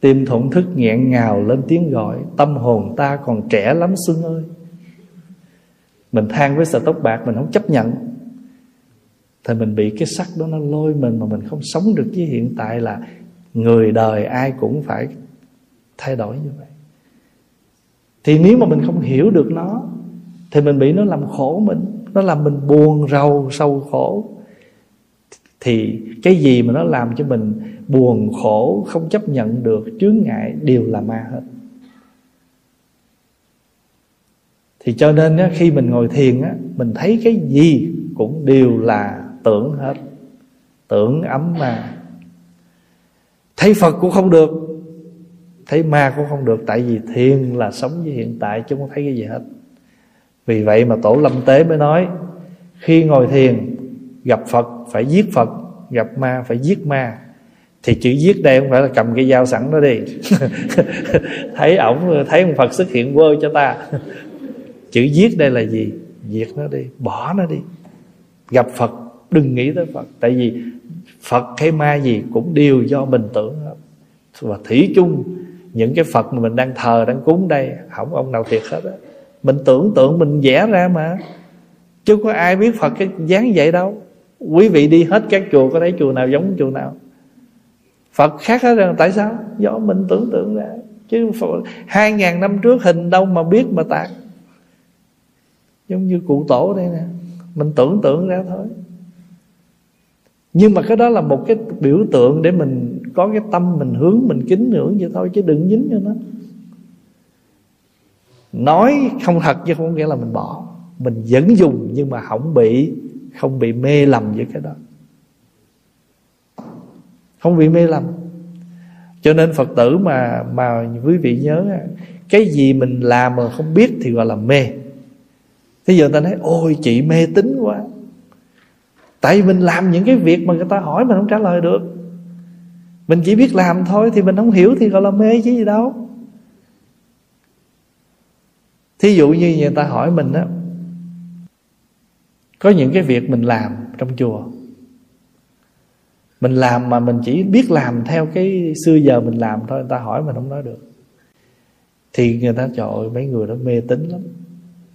Tim thổn thức nghẹn ngào lên tiếng gọi. Tâm hồn ta còn trẻ lắm Xuân ơi. Mình than với sợi tóc bạc Mình không chấp nhận. Thì mình bị cái sắc đó nó lôi mình Mà mình không sống được với hiện tại là Người đời ai cũng phải Thay đổi như vậy. Thì nếu mà mình không hiểu được nó Thì mình bị nó làm khổ mình Nó làm mình buồn rầu sâu khổ. Thì cái gì mà nó làm cho mình buồn khổ không chấp nhận được chướng ngại đều là ma hết. Thì cho nên á, khi mình ngồi thiền á, mình thấy cái gì cũng đều là tưởng hết. Tưởng ấm mà. Thấy phật cũng không được thấy ma cũng không được, tại vì thiền là sống với hiện tại, chứ không thấy cái gì hết. Vì vậy mà tổ lâm tế mới nói, khi ngồi thiền, gặp phật phải giết phật, gặp ma phải giết ma. Thì chữ giết đây không phải là cầm cái dao sẵn đó đi. Thấy ổng, thấy ông phật xuất hiện quơ cho ta. Chữ giết đây là gì? Diệt nó đi, bỏ nó đi. Gặp phật, đừng nghĩ tới phật. Tại vì phật hay ma gì cũng đều do mình tưởng hết. Và thủy chung những cái phật mà mình đang thờ, đang cúng đây, không ông nào thiệt hết á. Mình tưởng tượng mình vẽ ra mà. Chứ có ai biết phật cái dáng vậy đâu. Quý vị đi hết các chùa, có thấy chùa nào giống chùa nào? Phật khác hết rằng tại sao? Do mình tưởng tượng ra. Chứ hai ngàn năm trước hình đâu mà biết mà tạc. Giống như cụ tổ đây nè. Mình tưởng tượng ra thôi. Nhưng mà cái đó là một cái biểu tượng Để mình có cái tâm mình hướng, Mình kính ngưỡng vậy thôi, chứ đừng dính cho nó. Nói không thật chứ không nghĩa là mình bỏ. Mình vẫn dùng nhưng mà không bị Không bị mê lầm với cái đó. Không bị mê lầm. Cho nên phật tử mà mà quý vị nhớ cái gì mình làm mà không biết thì gọi là mê. Thế giờ ta nói, ôi, chị mê tín quá tại vì mình làm những cái việc mà người ta hỏi mình không trả lời được. Mình chỉ biết làm thôi thì mình không hiểu thì gọi là mê chứ gì đâu. Thí dụ như người ta hỏi mình á, có những cái việc mình làm trong chùa. Mình làm mà mình chỉ biết làm theo cái xưa giờ mình làm thôi, người ta hỏi mình không nói được. Thì người ta, trời ơi, mấy người đó mê tín lắm.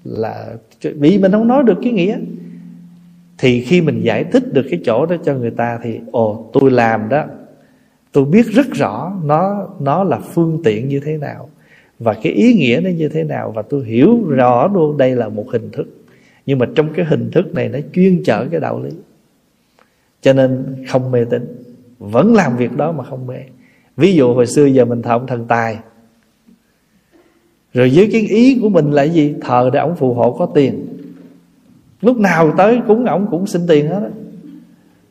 Là, vì mình không nói được cái nghĩa thì khi mình giải thích được cái chỗ đó cho người ta thì, ồ, tôi làm đó. Tôi biết rất rõ nó nó là phương tiện như thế nào và cái ý nghĩa nó như thế nào và tôi hiểu rõ luôn đây là một hình thức. Nhưng mà trong cái hình thức này nó chuyên chở cái đạo lý. Cho nên không mê tín. Vẫn làm việc đó mà không mê. Ví dụ hồi xưa giờ mình thờ ông thần tài. Rồi dưới cái ý của mình là gì? Thờ để ông phù hộ có tiền lúc nào tới cúng ổng cũng xin tiền hết á.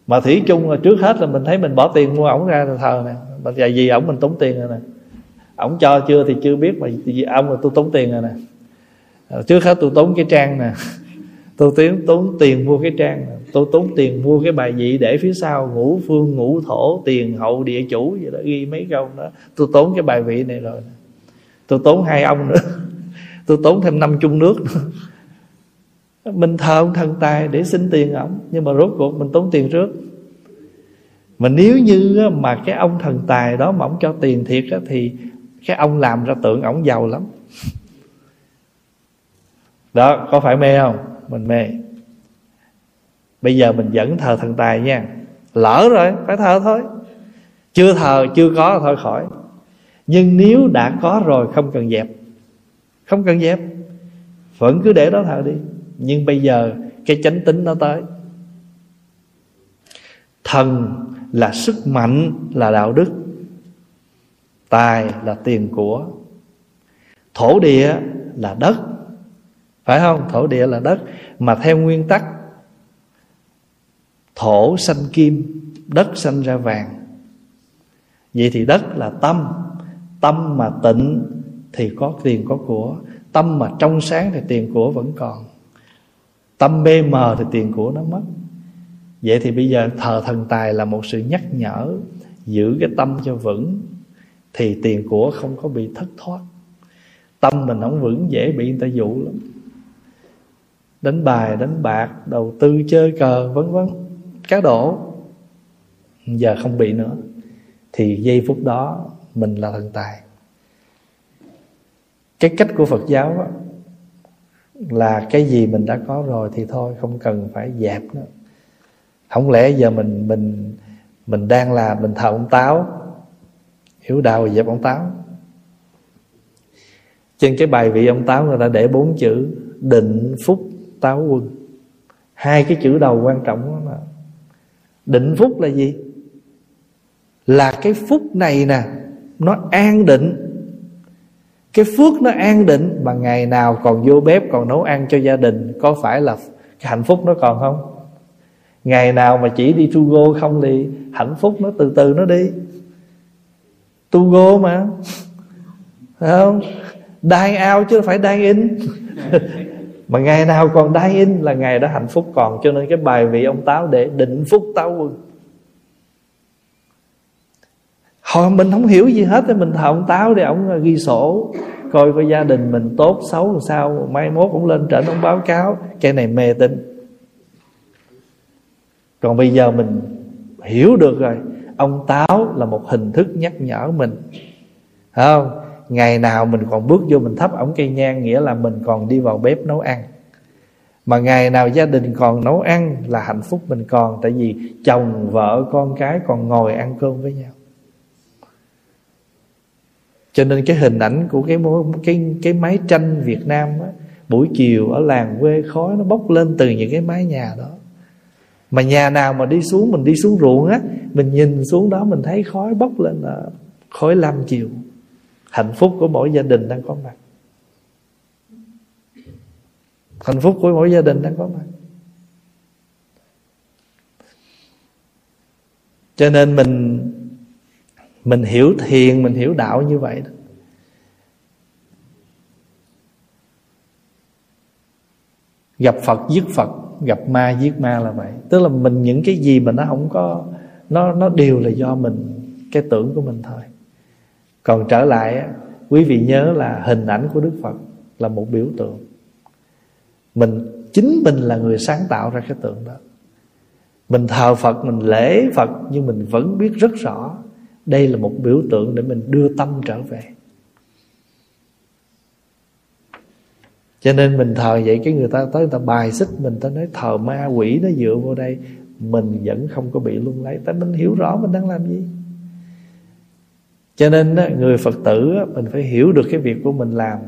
Mà thủy chung là trước hết là mình thấy mình bỏ tiền mua ổng ra thờ nè. Mà giờ gì ổng mình tốn tiền rồi nè. Ổng cho chưa thì chưa biết, mà vì ông là tôi tốn tiền rồi nè. À, trước hết tôi tốn cái trang nè. Tôi tốn tốn tiền mua cái trang tôi tốn tiền mua cái bài vị để phía sau, ngũ phương, ngũ thổ, tiền, hậu, địa chủ vậy đó, ghi mấy câu đó. Tôi tốn cái bài vị này rồi tôi tốn hai ông nữa. Tôi tốn thêm năm chung nước nữa mình thờ ông thần tài để xin tiền ổng nhưng mà rốt cuộc mình tốn tiền trước. Mà nếu như mà cái ông thần tài đó mà ông cho tiền thiệt á, thì cái ông làm ra tượng ổng giàu lắm. Đó có phải mê không? Mình mê. Bây giờ mình vẫn thờ thần tài nha. Lỡ rồi phải thờ thôi. Chưa thờ chưa có thôi khỏi. Nhưng nếu đã có rồi không cần dẹp. Không cần dẹp. Vẫn cứ để đó thờ đi nhưng bây giờ cái chánh tính nó tới. Thần là sức mạnh, là đạo đức. Tài là tiền của. Thổ địa là đất. Phải không? Thổ địa là đất. Mà theo nguyên tắc, thổ sanh kim, đất sanh ra vàng. Vậy thì đất là tâm. Tâm mà tịnh thì có tiền có của. Tâm mà trong sáng thì tiền của vẫn còn tâm mê mờ thì tiền của nó mất. Vậy thì bây giờ thờ thần tài là một sự nhắc nhở giữ cái tâm cho vững thì tiền của không có bị thất thoát. Tâm mình không vững dễ bị người ta dụ lắm. Đánh bài đánh bạc đầu tư chơi cờ vân vân. Cá độ. Giờ không bị nữa. Thì giây phút đó mình là thần tài. Cái cách của phật giáo đó, là cái gì mình đã có rồi thì thôi, không cần phải dẹp nữa. Không lẽ giờ mình mình mình đang là mình thờ ông táo, hiểu đạo dẹp ông táo? Trên cái bài vị ông táo người ta để bốn chữ, định phúc táo quân. Hai cái chữ đầu quan trọng đó là định phúc là gì? Là cái phúc này nè, nó an định cái phước nó an định mà ngày nào còn vô bếp còn nấu ăn cho gia đình, có phải là cái hạnh phúc nó còn không? Ngày nào mà chỉ đi tu go không thì hạnh phúc nó từ từ nó đi. Tu go mà. Phải không? Đai ao chứ phải đai in. Mà ngày nào còn đai in là ngày đó hạnh phúc còn, cho nên cái bài vị ông táo để định phúc táo quân hồi mình không hiểu gì hết thì mình thờ ông táo để ông à, ghi sổ. Coi coi gia đình mình tốt, xấu làm sao, mai mốt cũng lên trển ông báo cáo. Cái này mê tín. Còn bây giờ mình hiểu được rồi. Ông táo là một hình thức nhắc nhở mình. Thấy không? Ngày nào mình còn bước vô mình thắp ổng cây nhang, nghĩa là mình còn đi vào bếp nấu ăn. Mà ngày nào gia đình còn nấu ăn là hạnh phúc mình còn, tại vì chồng, vợ, con cái còn ngồi ăn cơm với nhau cho nên cái hình ảnh của cái cái cái máy tranh Việt Nam á, buổi chiều ở làng quê khói nó bốc lên từ những cái mái nhà đó. Mà nhà nào mà đi xuống mình đi xuống ruộng á mình nhìn xuống đó mình thấy khói bốc lên là khói lam chiều. Hạnh phúc của mỗi gia đình đang có mặt. Hạnh phúc của mỗi gia đình đang có mặt. Cho nên mình mình hiểu thiền, mình hiểu đạo như vậy đó. Gặp phật, giết phật, gặp ma, giết ma là vậy. Tức là mình những cái gì mà nó không có, nó nó đều là do mình, cái tưởng của mình thôi. Còn trở lại quý vị nhớ là hình ảnh của đức phật là một biểu tượng. Mình, chính mình là người sáng tạo ra cái tượng đó. Mình thờ phật, mình lễ phật, nhưng mình vẫn biết rất rõ đây là một biểu tượng để mình đưa tâm trở về. Cho nên mình thờ vậy cái người ta tới, người ta bài xích mình, ta nói thờ ma quỷ nó dựa vô đây, mình vẫn không có bị lung lay tại mình hiểu rõ mình đang làm gì. Cho nên người phật tử mình phải hiểu được cái việc của mình làm.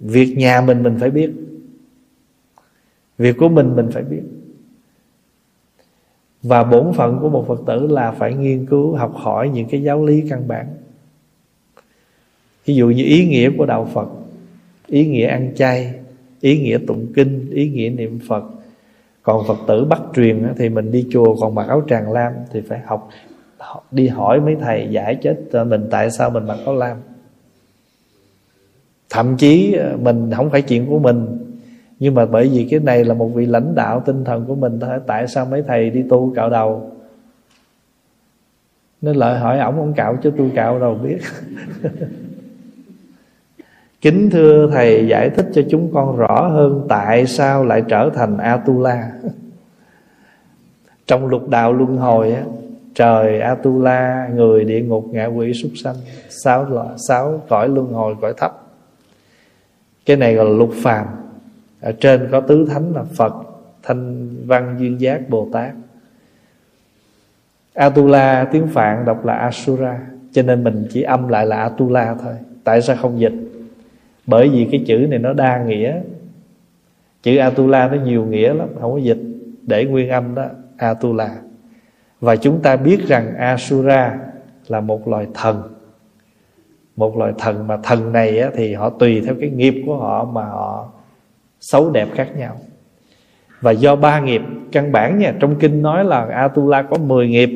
Việc nhà mình mình phải biết. Việc của mình mình phải biết và bổn phận của một phật tử là phải nghiên cứu, học hỏi những cái giáo lý căn bản. Ví dụ như ý nghĩa của đạo phật, ý nghĩa ăn chay, ý nghĩa tụng kinh, ý nghĩa niệm phật. Còn phật tử bắt truyền thì mình đi chùa, còn mặc áo tràng lam thì phải học đi hỏi mấy thầy giải chết mình tại sao mình mặc áo lam. Thậm chí ờ, mình không phải chuyện của mình nhưng mà bởi vì cái này là một vị lãnh đạo tinh thần của mình thôi tại sao mấy thầy đi tu cạo đầu? Nên lợi hỏi ổng ông cạo cho tôi cạo đầu biết. Kính thưa Thầy giải thích cho chúng con rõ hơn Tại sao lại trở thành Atula. Trong lục đạo luân hồi á, trời atula người địa ngục ngạ quỷ súc sanh sáu loại sáu cõi luân hồi cõi thấp. Cái này gọi là lục phàm ở trên có tứ thánh là phật, thanh văn duyên giác, bồ tát. Atula, tiếng phạn đọc là asura, cho nên mình chỉ âm lại là atula thôi. Tại sao không dịch? Bởi vì cái chữ này nó đa nghĩa. Chữ atula nó nhiều nghĩa lắm, không có dịch. Để nguyên âm đó, atula. Và chúng ta biết rằng asura là một loài thần. Một loài thần mà thần này thì họ tùy theo cái nghiệp của họ mà họ xấu đẹp khác nhau. Và do ba nghiệp, căn bản nha, trong kinh nói là atula có 10 nghiệp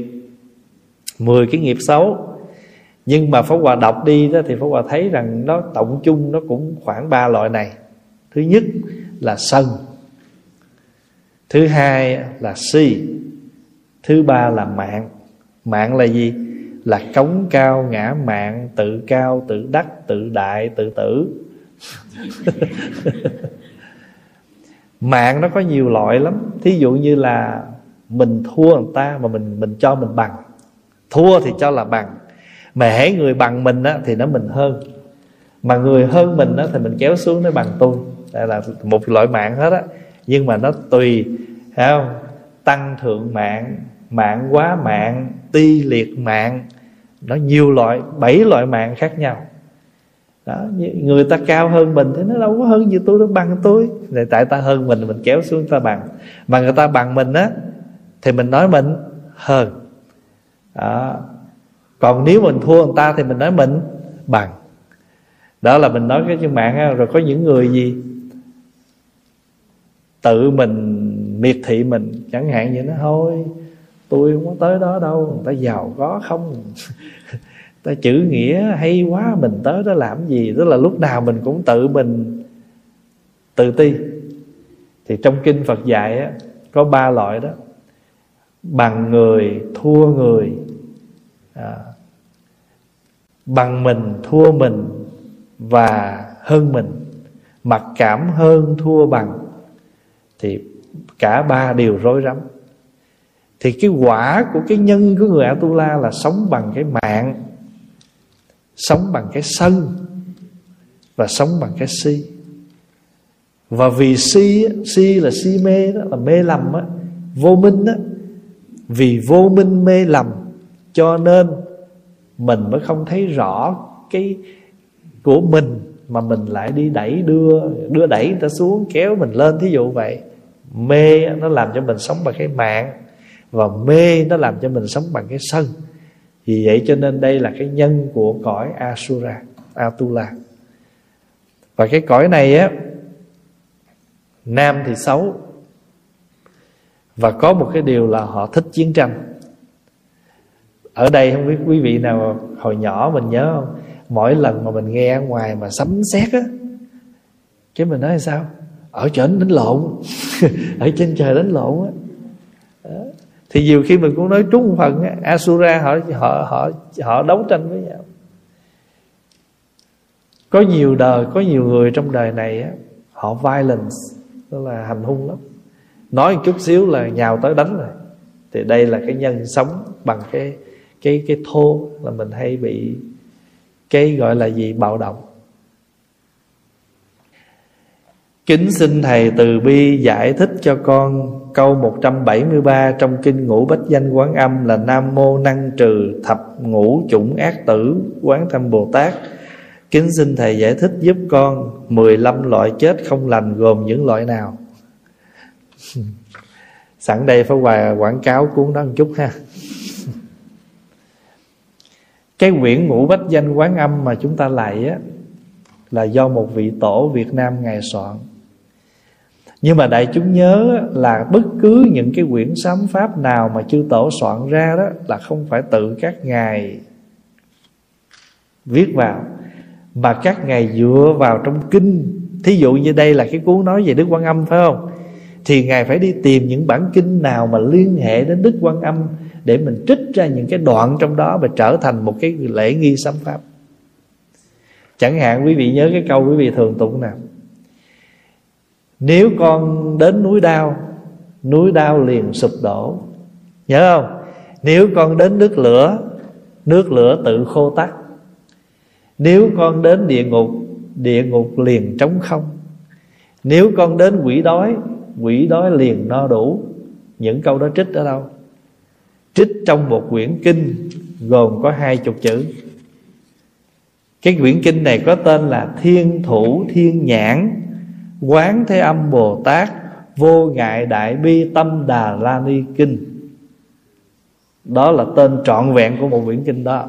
10 cái nghiệp xấu. Nhưng mà Pháp Hòa đọc đi đó thì Pháp Hòa thấy rằng nó tổng chung nó cũng khoảng ba loại này. Thứ nhất là sân, thứ hai là si, thứ ba là mạng. Mạng là gì? Là cống cao, ngã mạng, tự cao, tự đắc, tự đại, tự tử. mạng nó có nhiều loại lắm. Thí dụ như là mình thua người ta mà mình mình cho mình bằng. Thua thì cho là bằng. Mà hễ người bằng mình á, thì nó mình hơn. Mà người hơn mình á, thì mình kéo xuống nó bằng tôi. Đây là một loại mạng hết á. Nhưng mà nó tùy thấy không? Tăng thượng mạng mạng quá mạng ti liệt mạng. Nó nhiều loại bảy loại mạng khác nhau đó người ta cao hơn mình thì nó đâu có hơn gì tôi nó bằng tôi. Thì tại ta hơn mình mình kéo xuống ta bằng. Mà người ta bằng mình á, thì mình nói mình hơn. Đó. Còn nếu mình thua người ta thì mình nói mình bằng. Đó là mình nói cái trên mạng rồi có những người gì tự mình miệt thị mình, chẳng hạn như nó, thôi, tôi không có tới đó đâu. Người ta giàu có không? ta chữ nghĩa hay quá mình tới đó làm gì? Tức là lúc nào mình cũng tự mình tự ti. Thì trong kinh Phật dạy á, có ba loại đó. Bằng người thua người. À, bằng mình thua mình và hơn mình. Mặc cảm hơn thua bằng. Thì cả ba đều rối rắm. Thì cái quả của cái nhân của người Atula là sống bằng cái mạng sống bằng cái sân và sống bằng cái si. Và vì si si là si mê đó, là mê lầm á, vô minh á. Vì vô minh mê lầm, cho nên mình mới không thấy rõ cái của mình mà mình lại đi đẩy đưa đưa đẩy người ta xuống, kéo mình lên. Thí dụ vậy, mê nó làm cho mình sống bằng cái mạng và mê nó làm cho mình sống bằng cái sân vì vậy cho nên đây là cái nhân của cõi Asura, Atula. Và cái cõi này á, nam thì xấu, và có một cái điều là họ thích chiến tranh. Ở đây không biết quý vị nào hồi nhỏ mình nhớ không? Mỗi lần mà mình nghe ở ngoài mà sấm sét á, cái mình nói là sao? Ở trên đánh lộn, ở trên trời đánh lộn á thì nhiều khi mình cũng nói trúng phần á, Asura họ họ họ họ đấu tranh với nhau. Có nhiều đời có nhiều người trong đời này á, họ violence tức là hành hung lắm. Nói một chút xíu là nhào tới đánh rồi. Thì đây là cái nhân sống bằng cái cái cái thô là mình hay bị cái gọi là gì bạo động. Kính xin Thầy từ bi giải thích cho con câu 173 trong kinh ngũ bách danh quán âm là Nam Mô Năng Trừ Thập Ngũ Chủng Ác Tử, Quán Thâm Bồ Tát. Kính xin Thầy giải thích giúp con 15 loại chết không lành gồm những loại nào? Sẵn đây phải quà quảng cáo cuốn đó một chút ha. Cái quyển ngũ bách danh quán âm mà chúng ta lại á, là do một vị tổ Việt Nam ngài soạn nhưng mà đại chúng nhớ là bất cứ những cái quyển sám pháp nào mà chư tổ soạn ra đó là không phải tự các ngài viết vào. Mà các ngài dựa vào trong kinh. Thí dụ như đây là cái cuốn nói về đức quan âm, phải không? Thì ngài phải đi tìm những bản kinh nào mà liên hệ đến đức quan âm để mình trích ra những cái đoạn trong đó và trở thành một cái lễ nghi sám pháp. Chẳng hạn quý vị nhớ cái câu quý vị thường tụng nào nếu con đến núi đao Núi đao liền sụp đổ. Nhớ không? Nếu con đến nước lửa nước lửa tự khô tắt. Nếu con đến địa ngục địa ngục liền trống không. Nếu con đến quỷ đói quỷ đói liền no đủ. Những câu đó trích ở đâu? Trích trong một quyển kinh, gồm có hai chục chữ. Cái quyển kinh này có tên là thiên thủ thiên nhãn quán thế âm bồ tát vô ngại đại bi tâm đà la ni kinh. Đó là tên trọn vẹn của một quyển kinh đó.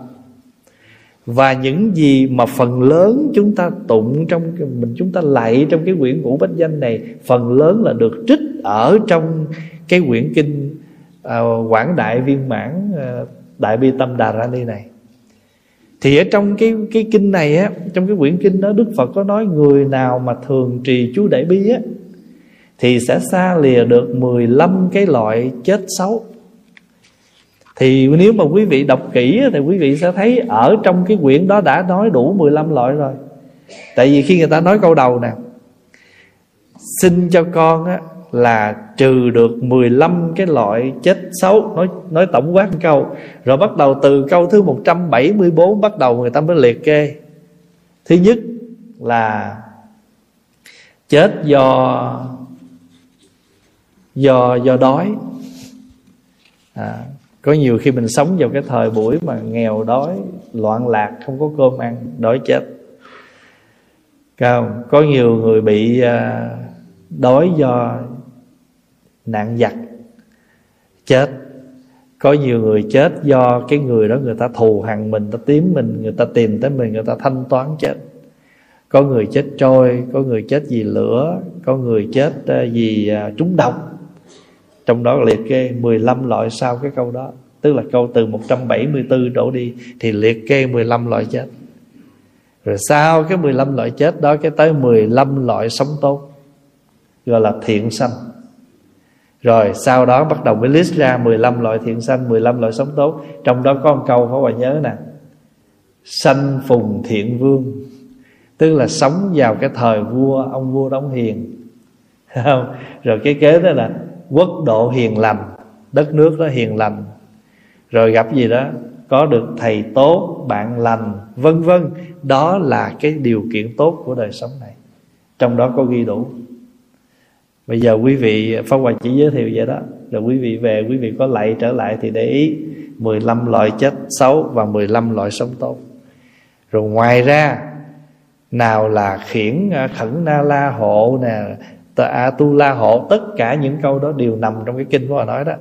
Và những gì mà phần lớn chúng ta tụng trong mình chúng ta lạy trong cái quyển ngũ bách danh này phần lớn là được trích ở trong cái quyển kinh uh, quảng đại viên mãn uh, đại bi tâm đà ra ni này thì ở trong cái cái kinh này á trong cái quyển kinh đó đức phật có nói người nào mà thường trì chú đại bi á thì sẽ xa lìa được 15 cái loại chết xấu. Thì nếu mà quý vị đọc kỹ thì quý vị sẽ thấy ở trong cái quyển đó đã nói đủ 15 loại rồi. Tại vì khi người ta nói câu đầu nè xin cho con á, là trừ được 15 cái loại chết xấu. Nói nói tổng quát một câu. Rồi bắt đầu từ câu thứ 174 bắt đầu người ta mới liệt kê. Thứ nhất là chết do do do đói. À, có nhiều khi mình sống vào cái thời buổi mà nghèo đói loạn lạc không có cơm ăn đói chết. Cao có nhiều người bị à, đói do nạn giặc. Chết. Có nhiều người chết do cái người đó người ta thù hằn mình ta tím mình, người ta tìm tới mình, người ta thanh toán chết. Có người chết trôi, có người chết vì lửa, có người chết ờ, vì à, trúng độc. Trong đó liệt kê 15 loại sau cái câu đó. Tức là câu từ 174 đổ đi Thì liệt kê 15 loại chết. Rồi sau cái 15 loại chết đó, Cái tới 15 loại sống tốt, Gọi là thiện sanh. Rồi, sau đó bắt đầu mới list ra 15 loại thiện sanh 15 loại sống tốt. Trong đó có một câu phải bà nhớ nè. Sanh phùng thiện vương. Tức là sống vào cái thời vua, Ông vua đóng hiền. Không? Rồi cái kế đó là Quốc độ hiền lành, Đất nước đó hiền lành. Rồi gặp gì đó? Có được thầy tốt, bạn lành, vân vân. Đó là cái điều kiện tốt của đời sống này. Trong đó có ghi đủ bây giờ quý vị, Pháp Hòa chỉ giới thiệu vậy đó. Rồi quý vị về, quý vị có lạy trở lại thì để ý 15 loại chết xấu và 15 loại sống tốt. Rồi ngoài ra, nào là khiển à, khẩn na la hộ nè a tu la hộ, tất cả những câu đó đều nằm trong cái kinh của họ nói đó.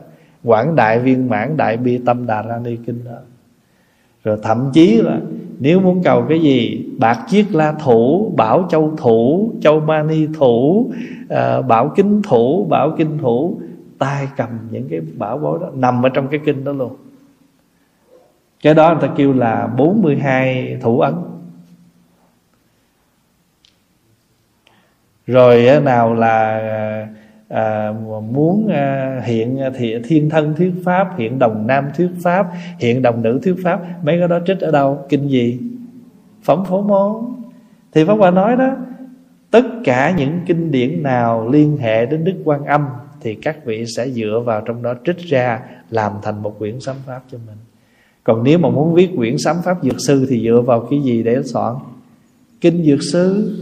Quảng đại viên mãn đại bi tâm đà ra ni kinh đó rồi thậm chí là nếu muốn cầu cái gì bạc chiết la thủ bảo châu thủ châu mani thủ à, bảo kính thủ bảo kinh thủ tay cầm những cái bảo bối đó nằm ở trong cái kinh đó luôn. Cái đó người ta kêu là 42 thủ ấn. Rồi ờ, nào là ờ, à, muốn à, hiện à, thì thiên thân thuyết pháp hiện đồng nam thuyết pháp hiện đồng nữ thuyết pháp mấy cái đó trích ở đâu? Kinh gì? Phẩm phổ môn. Thì pháp hòa nói đó tất cả những kinh điển nào liên hệ đến đức quan âm thì các vị sẽ dựa vào trong đó trích ra làm thành một quyển sám pháp cho mình. Còn nếu mà muốn viết quyển sám pháp dược sư thì dựa vào cái gì để soạn? Kinh dược sư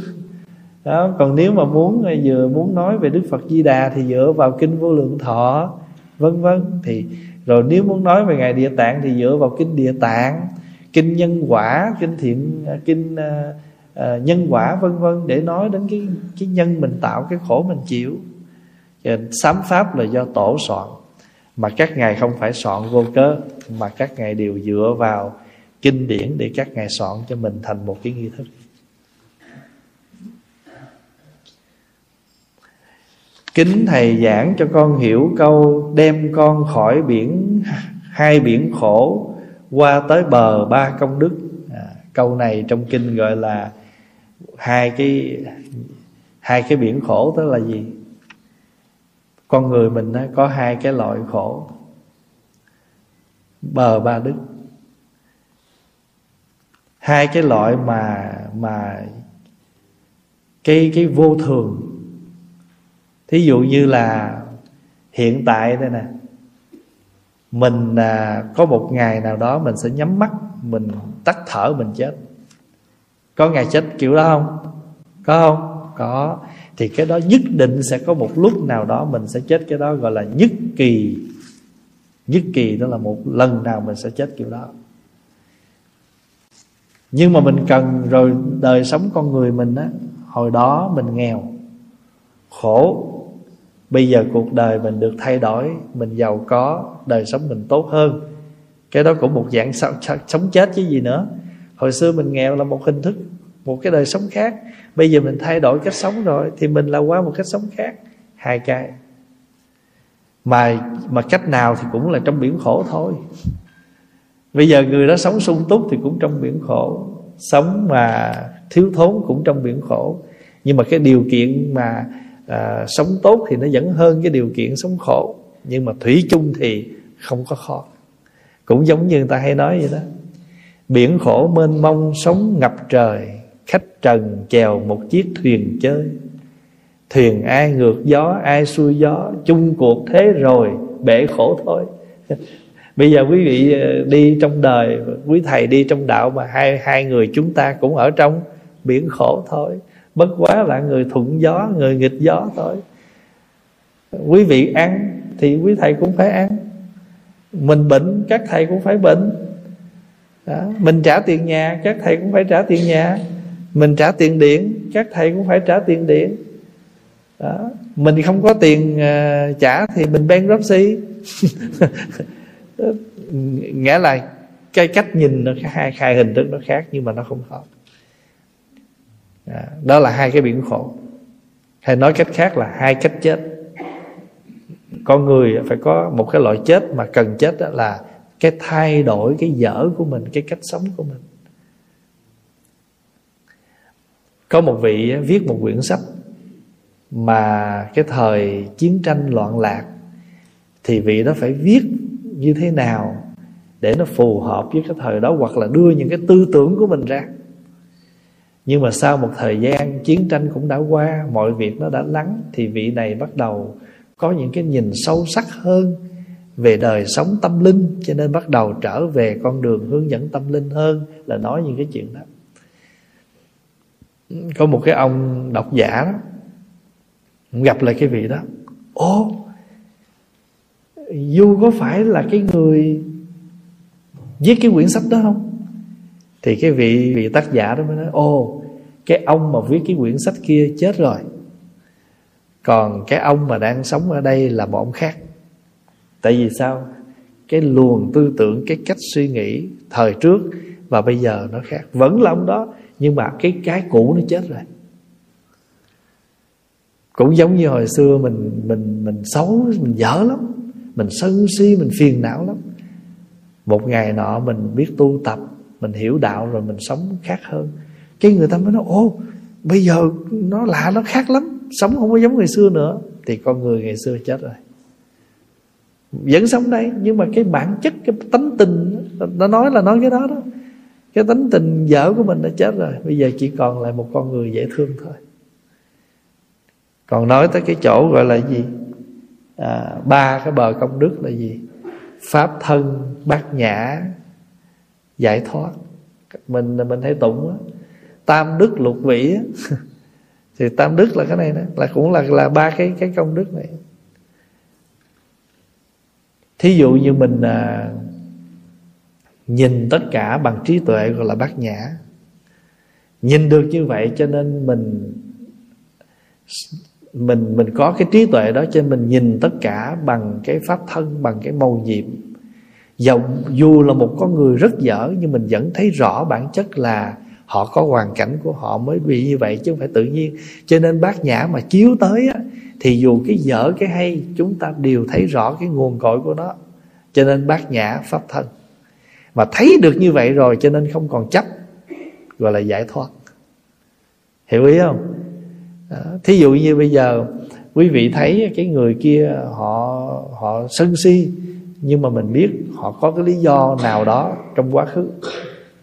đó còn nếu mà muốn ờ, vừa muốn nói về đức phật di đà thì dựa vào kinh vô lượng thọ vân vân. Thì rồi nếu muốn nói về ngài địa tạng thì dựa vào kinh địa tạng kinh nhân quả kinh thiện ờ, kinh uh, uh, nhân quả vân vân để nói đến cái cái nhân mình tạo cái khổ mình chịu. Sám pháp là do tổ soạn mà các ngài không phải soạn vô cớ mà các ngài đều dựa vào kinh điển để các ngài soạn cho mình thành một cái nghi thức. Kính thầy giảng cho con hiểu câu Đem con khỏi biển Hai biển khổ Qua tới bờ ba công đức. À, Câu này trong kinh gọi là Hai cái Hai cái biển khổ tức là gì? Con người mình có hai cái loại khổ Bờ ba đức. Hai cái loại mà Mà Cái cái vô thường thí dụ như là hiện tại đây nè mình à, có một ngày nào đó mình sẽ nhắm mắt mình tắt thở mình chết. Có ngày chết kiểu đó không? Có không? Có. Thì cái đó nhất định sẽ có một lúc nào đó mình sẽ chết cái đó gọi là nhất kỳ. Nhất kỳ đó là một lần nào mình sẽ chết kiểu đó. Nhưng mà mình cần rồi đời sống con người mình á hồi đó mình nghèo khổ bây giờ cuộc đời mình được thay đổi, mình giàu có, đời sống mình tốt hơn. Cái đó cũng một dạng sống chết chứ gì nữa. Hồi xưa mình nghèo là một hình thức, một cái đời sống khác. Bây giờ mình thay đổi cách sống rồi thì mình là qua một cách sống khác. Hai cái. Mà mà cách nào thì cũng là trong biển khổ thôi. Bây giờ người đó sống sung túc thì cũng trong biển khổ. Sống mà thiếu thốn cũng trong biển khổ. Nhưng mà cái điều kiện mà à, sống tốt thì nó vẫn hơn cái điều kiện sống khổ. Nhưng mà thủy chung thì không có khó. Cũng giống như người ta hay nói vậy đó. Biển khổ mênh mông sống ngập trời khách trần chèo một chiếc thuyền chơi. Thuyền ai ngược gió ai xuôi gió chung cuộc thế rồi bể khổ thôi. Bây giờ quý vị ờ, đi trong đời quý thầy đi trong đạo mà hai hai người chúng ta cũng ở trong biển khổ thôi bất quá là người thuận gió người nghịch gió thôi. Quý vị ăn thì quý thầy cũng phải ăn. Mình bệnh các thầy cũng phải bệnh. Đó. mình trả tiền nhà các thầy cũng phải trả tiền nhà. Mình trả tiền điện các thầy cũng phải trả tiền điện. Đó. mình không có tiền uh, trả thì mình bankruptcy. Nghĩa là cái cách nhìn nó hai hai hình thức nó khác nhưng mà nó không hợp. À, đó là hai cái biển khổ. Hay nói cách khác là hai cách chết. Con người phải có một cái loại chết mà cần chết đó là cái thay đổi cái dở của mình, cái cách sống của mình. Có một vị viết một quyển sách mà cái thời chiến tranh loạn lạc thì vị đó phải viết như thế nào để nó phù hợp với cái thời đó, hoặc là đưa những cái tư tưởng của mình ra nhưng mà sau một thời gian, chiến tranh cũng đã qua, mọi việc nó đã lắng, thì vị này bắt đầu có những cái nhìn sâu sắc hơn về đời sống tâm linh, cho nên bắt đầu trở về con đường hướng dẫn tâm linh hơn là nói những cái chuyện đó. Có một cái ông độc giả đó gặp lại cái vị đó. Ô du có phải là cái người viết cái quyển sách đó không? Thì cái vị vị tác giả đó mới nói, ô, cái ông mà viết cái quyển sách kia chết rồi. Còn cái ông mà đang sống ở đây là một ông khác. Tại vì sao? Cái luồng tư tưởng, cái cách suy nghĩ thời trước và bây giờ nó khác. Vẫn là ông đó, nhưng mà cái cái cũ nó chết rồi. Cũng giống như hồi xưa mình mình mình xấu, mình dở lắm. Mình sân si, mình phiền não lắm. Một ngày nọ mình biết tu tập mình hiểu đạo rồi mình sống khác hơn. Cái người ta mới nói ô bây giờ nó lạ nó khác lắm sống không có giống người xưa nữa. Thì con người ngày xưa chết rồi. Vẫn sống đây nhưng mà cái bản chất cái tánh tình nó nói là nói cái đó đó. Cái tánh tình dở của mình đã chết rồi bây giờ chỉ còn lại một con người dễ thương thôi. Còn nói tới cái chỗ gọi là gì? À, ba cái bờ công đức là gì? Pháp thân bát nhã giải thoát. Mình mình hay tụng đó. tam đức lục Vĩ thì tam đức là cái này đó. Là cũng là là ba cái cái công đức này. Thí dụ như mình à, nhìn tất cả bằng trí tuệ gọi là bát nhã. Nhìn được như vậy cho nên mình mình mình có cái trí tuệ đó cho nên mình nhìn tất cả bằng cái pháp thân bằng cái màu nhiệm dầu dù là một con người rất dở nhưng mình vẫn thấy rõ bản chất là họ có hoàn cảnh của họ mới bị như vậy chứ không phải tự nhiên. Cho nên bát nhã mà chiếu tới á, thì dù cái dở cái hay chúng ta đều thấy rõ cái nguồn cội của nó. Cho nên bát nhã pháp thân. Mà thấy được như vậy rồi cho nên không còn chấp gọi là giải thoát. Hiểu ý không? Đó. thí dụ như bây giờ quý vị thấy cái người kia họ họ sân si nhưng mà mình biết họ có cái lý do nào đó trong quá khứ.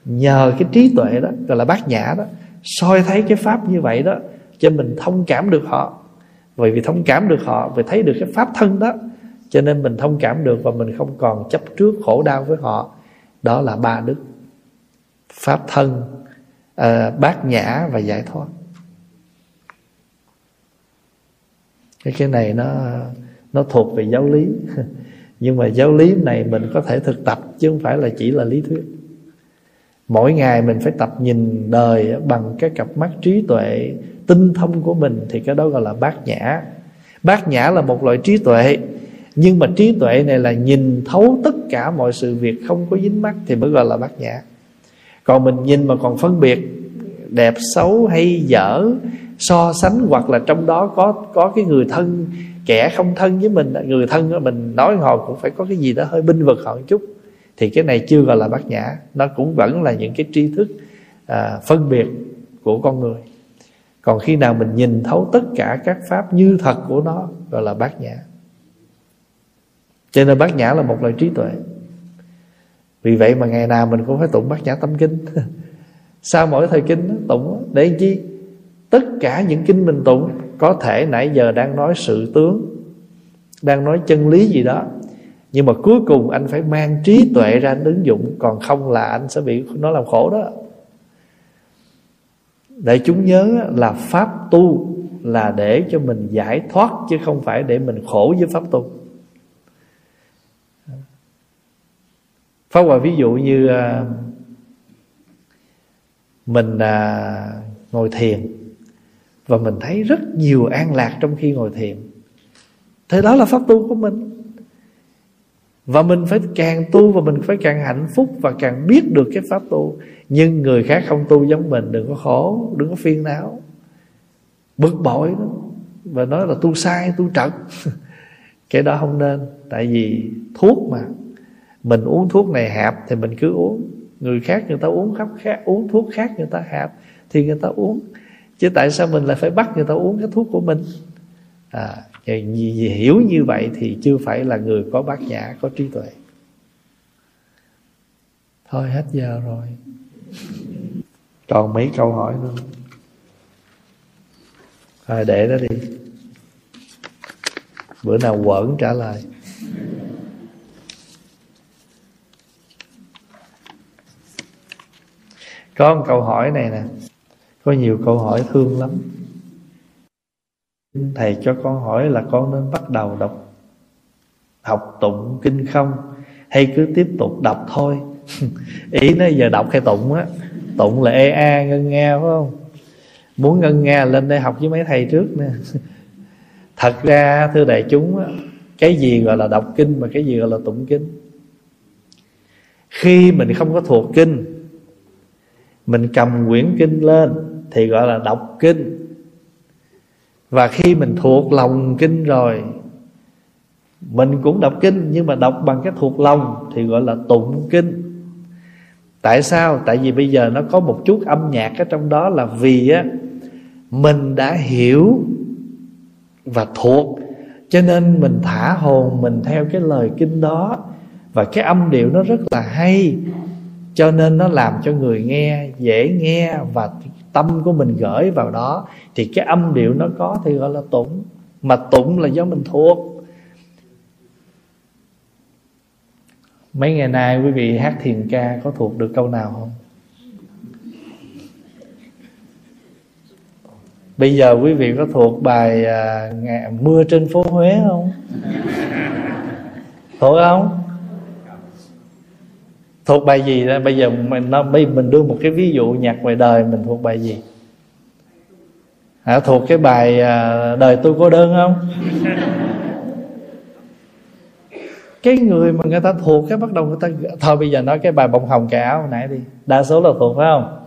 Nhờ cái trí tuệ đó gọi là bát nhã đó soi thấy cái pháp như vậy đó cho mình thông cảm được họ. Bởi vì thông cảm được họ vì thấy được cái pháp thân đó cho nên mình thông cảm được và mình không còn chấp trước khổ đau với họ. Đó là ba đức. Pháp thân à, bát nhã và giải thoát. Cái cái này nó nó thuộc về giáo lý. nhưng mà giáo lý này mình có thể thực tập chứ không phải là chỉ là lý thuyết. Mỗi ngày mình phải tập nhìn đời bằng cái cặp mắt trí tuệ tinh thông của mình thì cái đó gọi là bát nhã. Bát nhã là một loại trí tuệ, nhưng mà trí tuệ này là nhìn thấu tất cả mọi sự việc không có dính mắt thì mới gọi là bát nhã. Còn mình nhìn mà còn phân biệt đẹp xấu hay dở, so sánh hoặc là trong đó có có cái người thân kẻ không thân với mình người thân mình nói họ cũng phải có cái gì đó hơi binh vực họ một chút. Thì cái này chưa gọi là bát nhã nó cũng vẫn là những cái tri thức à, phân biệt của con người. Còn khi nào mình nhìn thấu tất cả các pháp như thật của nó gọi là bát nhã. Cho nên bát nhã là một loại trí tuệ. Vì vậy mà ngày nào mình cũng phải tụng bát nhã tâm kinh. Sau mỗi thời kinh tụng để chi? Tất cả những kinh mình tụng có thể nãy giờ đang nói sự tướng, đang nói chân lý gì đó, nhưng mà cuối cùng anh phải mang trí tuệ ra anh ứng dụng, còn không là anh sẽ bị nó làm khổ đó. Để chúng nhớ là pháp tu là để cho mình giải thoát, chứ không phải để mình khổ với pháp tu. Pháp Hòa ví dụ như à, mình à, ngồi thiền và mình thấy rất nhiều an lạc trong khi ngồi thiền. Thế đó là pháp tu của mình. Và mình phải càng tu và mình phải càng hạnh phúc và càng biết được cái pháp tu. Nhưng người khác không tu giống mình, đừng có khổ, đừng có phiền não. Bực bội đó và nói là tu sai, tu trật. Cái đó không nên. Tại vì thuốc mà. Mình uống thuốc này hạp thì mình cứ uống. Người khác người ta uống khắp khác, uống thuốc khác người ta hạp thì người ta uống chứ tại sao mình lại phải bắt người ta uống cái thuốc của mình? À, hiểu như vậy thì chưa phải là người có bát nhã có trí tuệ. Thôi hết giờ rồi. Còn mấy câu hỏi nữa? Thôi để đó đi. Bữa nào quẩn trả lời. Có một câu hỏi này nè có nhiều câu hỏi thương lắm. Thầy cho con hỏi là con nên bắt đầu đọc học tụng kinh không? Hay cứ tiếp tục đọc thôi? Ý nó giờ đọc hay tụng á, tụng là ê a ngân nga, phải không? Muốn ngân nga lên đây học với mấy thầy trước nè. Thật ra, thưa đại chúng á, cái gì gọi là đọc kinh mà cái gì gọi là tụng kinh? Khi mình không có thuộc kinh, mình cầm quyển kinh lên thì gọi là đọc kinh. Và khi mình thuộc lòng kinh rồi, mình cũng đọc kinh, nhưng mà đọc bằng cái thuộc lòng thì gọi là tụng kinh. Tại sao? Tại vì bây giờ nó có một chút âm nhạc ở trong đó là vì á, mình đã hiểu và thuộc. Cho nên mình thả hồn mình theo cái lời kinh đó. Và cái âm điệu nó rất là hay. Cho nên nó làm cho người nghe dễ nghe và tâm của mình gửi vào đó thì cái âm điệu nó có thì gọi là tụng mà tụng là do mình thuộc. Mấy ngày nay quý vị hát thiền ca có thuộc được câu nào không? Bây giờ quý vị có thuộc bài à, ngày, mưa trên phố huế không? Thuộc không? Thuộc bài gì đó? Bây giờ mình nó mình đưa một cái ví dụ nhạc ngoài đời mình thuộc bài gì? Hả thuộc cái bài à, đời tôi cô đơn không? Cái người mà người ta thuộc cái bắt đầu người ta thôi bây giờ nói cái bài bông hồng cà áo nãy đi. Đa số là thuộc phải không?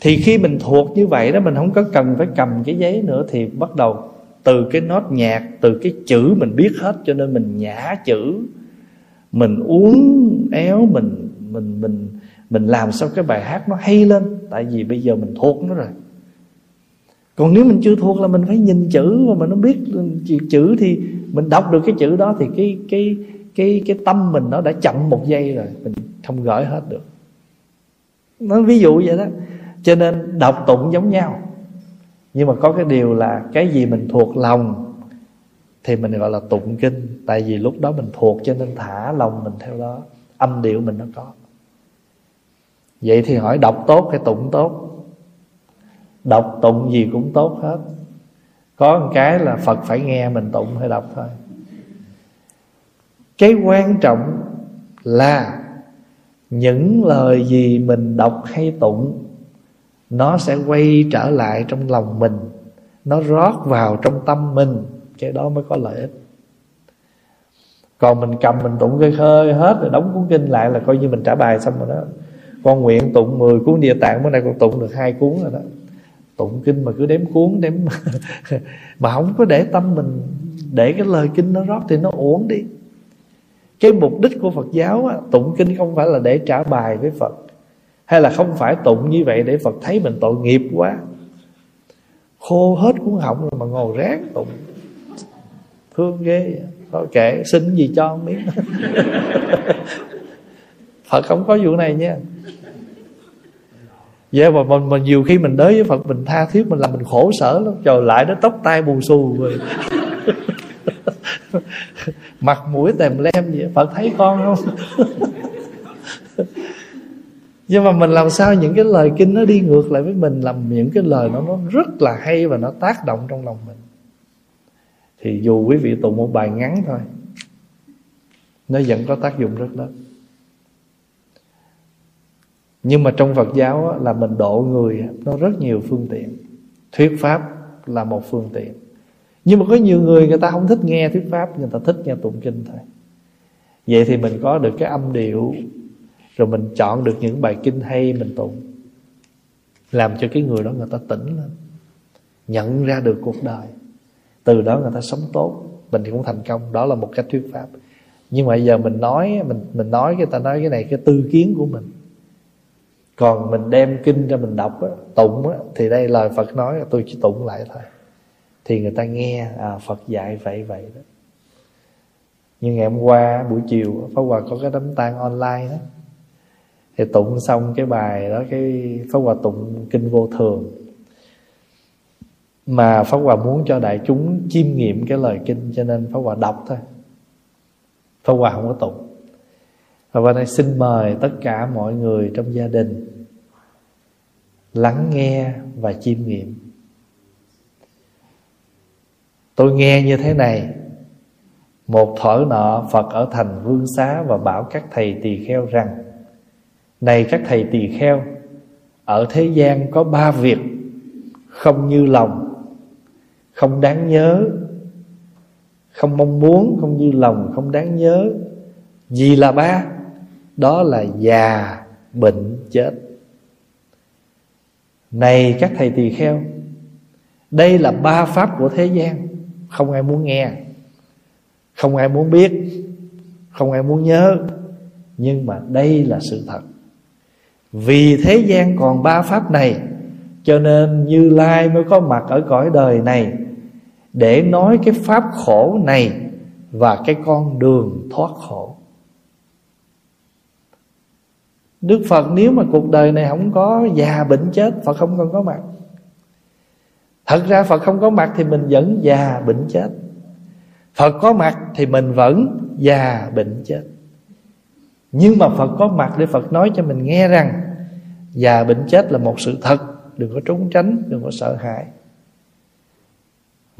Thì khi mình thuộc như vậy đó mình không có cần phải cầm cái giấy nữa thì bắt đầu từ cái nốt nhạc từ cái chữ mình biết hết cho nên mình nhả chữ mình uống éo, mình mình mình mình làm sao cái bài hát nó hay lên. Tại vì bây giờ mình thuộc nó rồi. Còn nếu mình chưa thuộc là mình phải nhìn chữ mà mình nó biết chữ thì mình đọc được cái chữ đó thì cái cái cái cái tâm mình nó đã chậm một giây rồi. Mình không gửi hết được. Nó ví dụ vậy đó. Cho nên đọc tụng giống nhau. Nhưng mà có cái điều là cái gì mình thuộc lòng thì mình gọi là tụng kinh. Tại vì lúc đó mình thuộc cho nên thả lòng mình theo đó. Âm điệu mình nó có. Vậy thì hỏi, đọc tốt hay tụng tốt? Đọc, tụng gì cũng tốt hết. Có một cái là phật phải nghe mình tụng hay đọc thôi. Cái quan trọng là những lời gì mình đọc hay tụng, nó sẽ quay trở lại trong lòng mình. Nó rót vào trong tâm mình cái đó mới có lợi ích. Còn mình cầm mình tụng cái khơi hết rồi đóng cuốn kinh lại là coi như mình trả bài xong rồi đó. Con nguyện tụng 10 cuốn địa tạng bữa nay con tụng được hai cuốn rồi đó. Tụng kinh mà cứ đếm cuốn đếm mà không có để tâm mình để cái lời kinh nó rót thì nó uổng đi. Cái mục đích của Phật giáo á, tụng kinh không phải là để trả bài với Phật hay là không phải tụng như vậy để Phật thấy mình tội nghiệp quá. Khô hết cuốn họng rồi mà ngồi ráng tụng thương ghê thôi kệ xin gì cho không biết. Phật không có vụ này nha. Dạ, mà, mình mà nhiều khi mình tới với Phật Mình tha thiết mình làm mình khổ sở lắm. Trời lại nó tóc tai bù xù rồi. Mặt mũi tèm lem vậy. Phật thấy con không? Nhưng mà mình làm sao những cái lời kinh nó đi ngược lại với mình Làm những cái lời nó, nó rất là hay Và nó tác động trong lòng mình. Thì dù quý vị tụng một bài ngắn thôi, Nó vẫn có tác dụng rất lớn. Nhưng mà trong Phật giáo là mình độ người nó rất nhiều phương tiện. Thuyết pháp là một phương tiện. Nhưng mà có nhiều người người ta không thích nghe thuyết pháp, người ta thích nghe tụng kinh thôi. Vậy thì mình có được cái âm điệu, rồi mình chọn được những bài kinh hay mình tụng, làm cho cái người đó người ta tỉnh lên, nhận ra được cuộc đời từ đó người ta sống tốt mình cũng thành công. Đó là một cách thuyết pháp. Nhưng mà giờ mình nói mình mình nói người ta nói cái này cái tư kiến của mình. Còn mình đem kinh ra mình đọc á, tụng á, thì đây lời Phật nói tôi chỉ tụng lại thôi. Thì người ta nghe à, Phật dạy vậy vậy đó. Nhưng ngày hôm qua buổi chiều Pháp Hòa có cái đám tang online đó. Thì tụng xong cái bài đó cái Pháp Hòa tụng kinh vô thường mà Pháp Hòa muốn cho đại chúng chiêm nghiệm cái lời kinh, cho nên Pháp Hòa đọc thôi. Pháp Hòa không có tụng và hôm nay xin mời tất cả mọi người trong gia đình lắng nghe và chiêm nghiệm. Tôi nghe như thế này. Một thở nọ, phật ở thành vương xá và bảo các thầy tỳ kheo rằng, này các thầy tỳ kheo, ở thế gian có ba việc không như lòng không đáng nhớ. Không mong muốn, không như lòng, không đáng nhớ. Gì là ba, đó là già, bệnh, chết. Này các thầy tỳ kheo, Đây là ba pháp của thế gian. Không ai muốn nghe, Không ai muốn biết, Không ai muốn nhớ. Nhưng mà đây là sự thật. Vì thế gian còn ba pháp này, Cho nên Như Lai mới có mặt ở cõi đời này. Để nói cái pháp khổ này Và cái con đường thoát khổ. Đức Phật nếu mà cuộc đời này không có già bệnh chết Phật không còn có mặt. Thật ra Phật không có mặt thì mình vẫn già bệnh chết. Phật có mặt thì mình vẫn già bệnh chết. Nhưng mà Phật có mặt để Phật nói cho mình nghe rằng Già bệnh chết là một sự thật Đừng có trốn tránh, đừng có sợ hãi.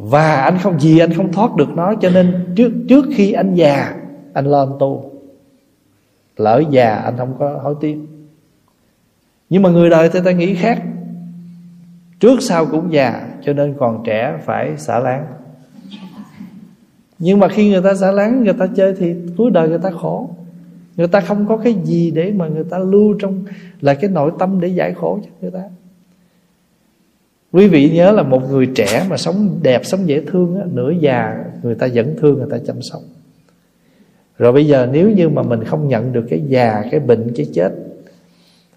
Và anh không gì anh không thoát được nó, Cho nên trước trước khi anh già, Anh lo anh tu. Lỡ già, anh không có hối tiếc. Nhưng mà người đời thì ta nghĩ khác. Trước sau cũng già, cho nên còn trẻ phải xả láng. Nhưng mà khi người ta xả láng, người ta chơi thì cuối đời người ta khổ. Người ta không có cái gì để mà người ta lưu trong, là cái nội tâm để giải khổ cho người ta quý vị nhớ là một người trẻ mà sống đẹp sống dễ thương á, nửa già người ta vẫn thương người ta chăm sóc. Rồi bây giờ nếu như mà mình không nhận được cái già cái bệnh cái chết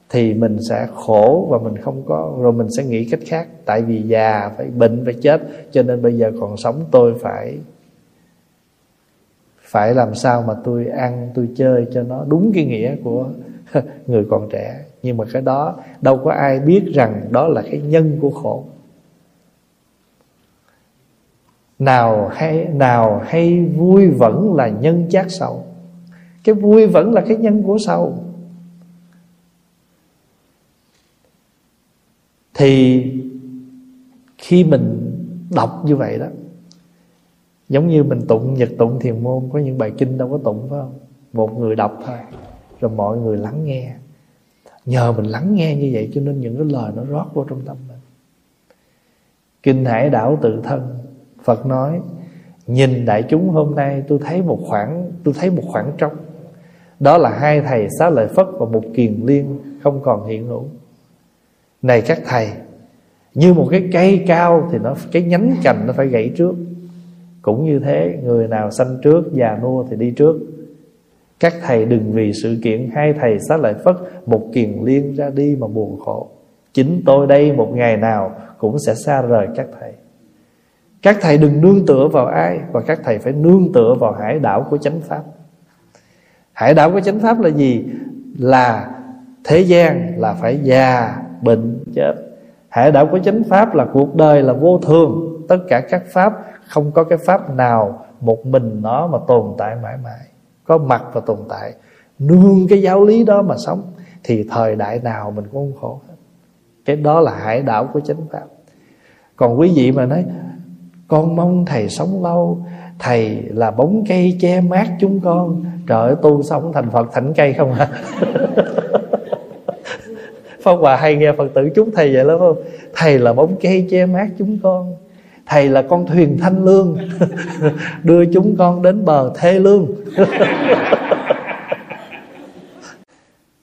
thì mình sẽ khổ và mình không có rồi mình sẽ nghĩ cách khác. Tại vì già phải bệnh phải chết cho nên bây giờ còn sống tôi phải phải làm sao mà tôi ăn tôi chơi cho nó đúng cái nghĩa của người còn trẻ nhưng mà cái đó, đâu có ai biết rằng đó là cái nhân của khổ. Nào hay nào hay vui vẫn là nhân chát sầu. Cái vui vẫn là cái nhân của sầu. Thì khi mình đọc như vậy đó, giống như mình tụng nhật tụng thiền môn, có những bài kinh đâu có tụng, phải không? Một người đọc thôi, rồi mọi người lắng nghe nhờ mình lắng nghe như vậy cho nên những cái lời nó rót vô trong tâm mình. Kinh hải đảo tự thân, phật nói, nhìn đại chúng hôm nay, tôi thấy một khoảng, tôi thấy một khoảng trống. Đó là hai thầy xá lợi phất và một kiền liên không còn hiện hữu. Này các thầy, như một cái cây cao thì nó, cái nhánh cành nó phải gãy trước. Cũng như thế, người nào sanh trước già nua thì đi trước các thầy đừng vì sự kiện hai thầy xá lợi phất một kiền liên ra đi mà buồn khổ. Chính tôi đây một ngày nào cũng sẽ xa rời các thầy. Các thầy đừng nương tựa vào ai và các thầy phải nương tựa vào hải đảo của chánh pháp. Hải đảo của chánh pháp là gì? Là thế gian là phải già, bệnh, chết. Hải đảo của chánh pháp là cuộc đời là vô thường. Tất cả các pháp, không có cái pháp nào một mình nó mà tồn tại mãi mãi có mặt và tồn tại. Nương cái giáo lý đó mà sống, thì thời đại nào mình cũng không khổ hết. Cái đó là hải đảo của chánh pháp. Còn quý vị mà nói, con mong thầy sống lâu, thầy là bóng cây che mát chúng con. Trời ơi, tu sống thành phật thành cây không à? hả Pháp Hòa hay nghe Phật tử chúng thầy vậy lắm không? Thầy là bóng cây che mát chúng con. Thầy là con thuyền thanh lương. Đưa chúng con đến bờ thê lương.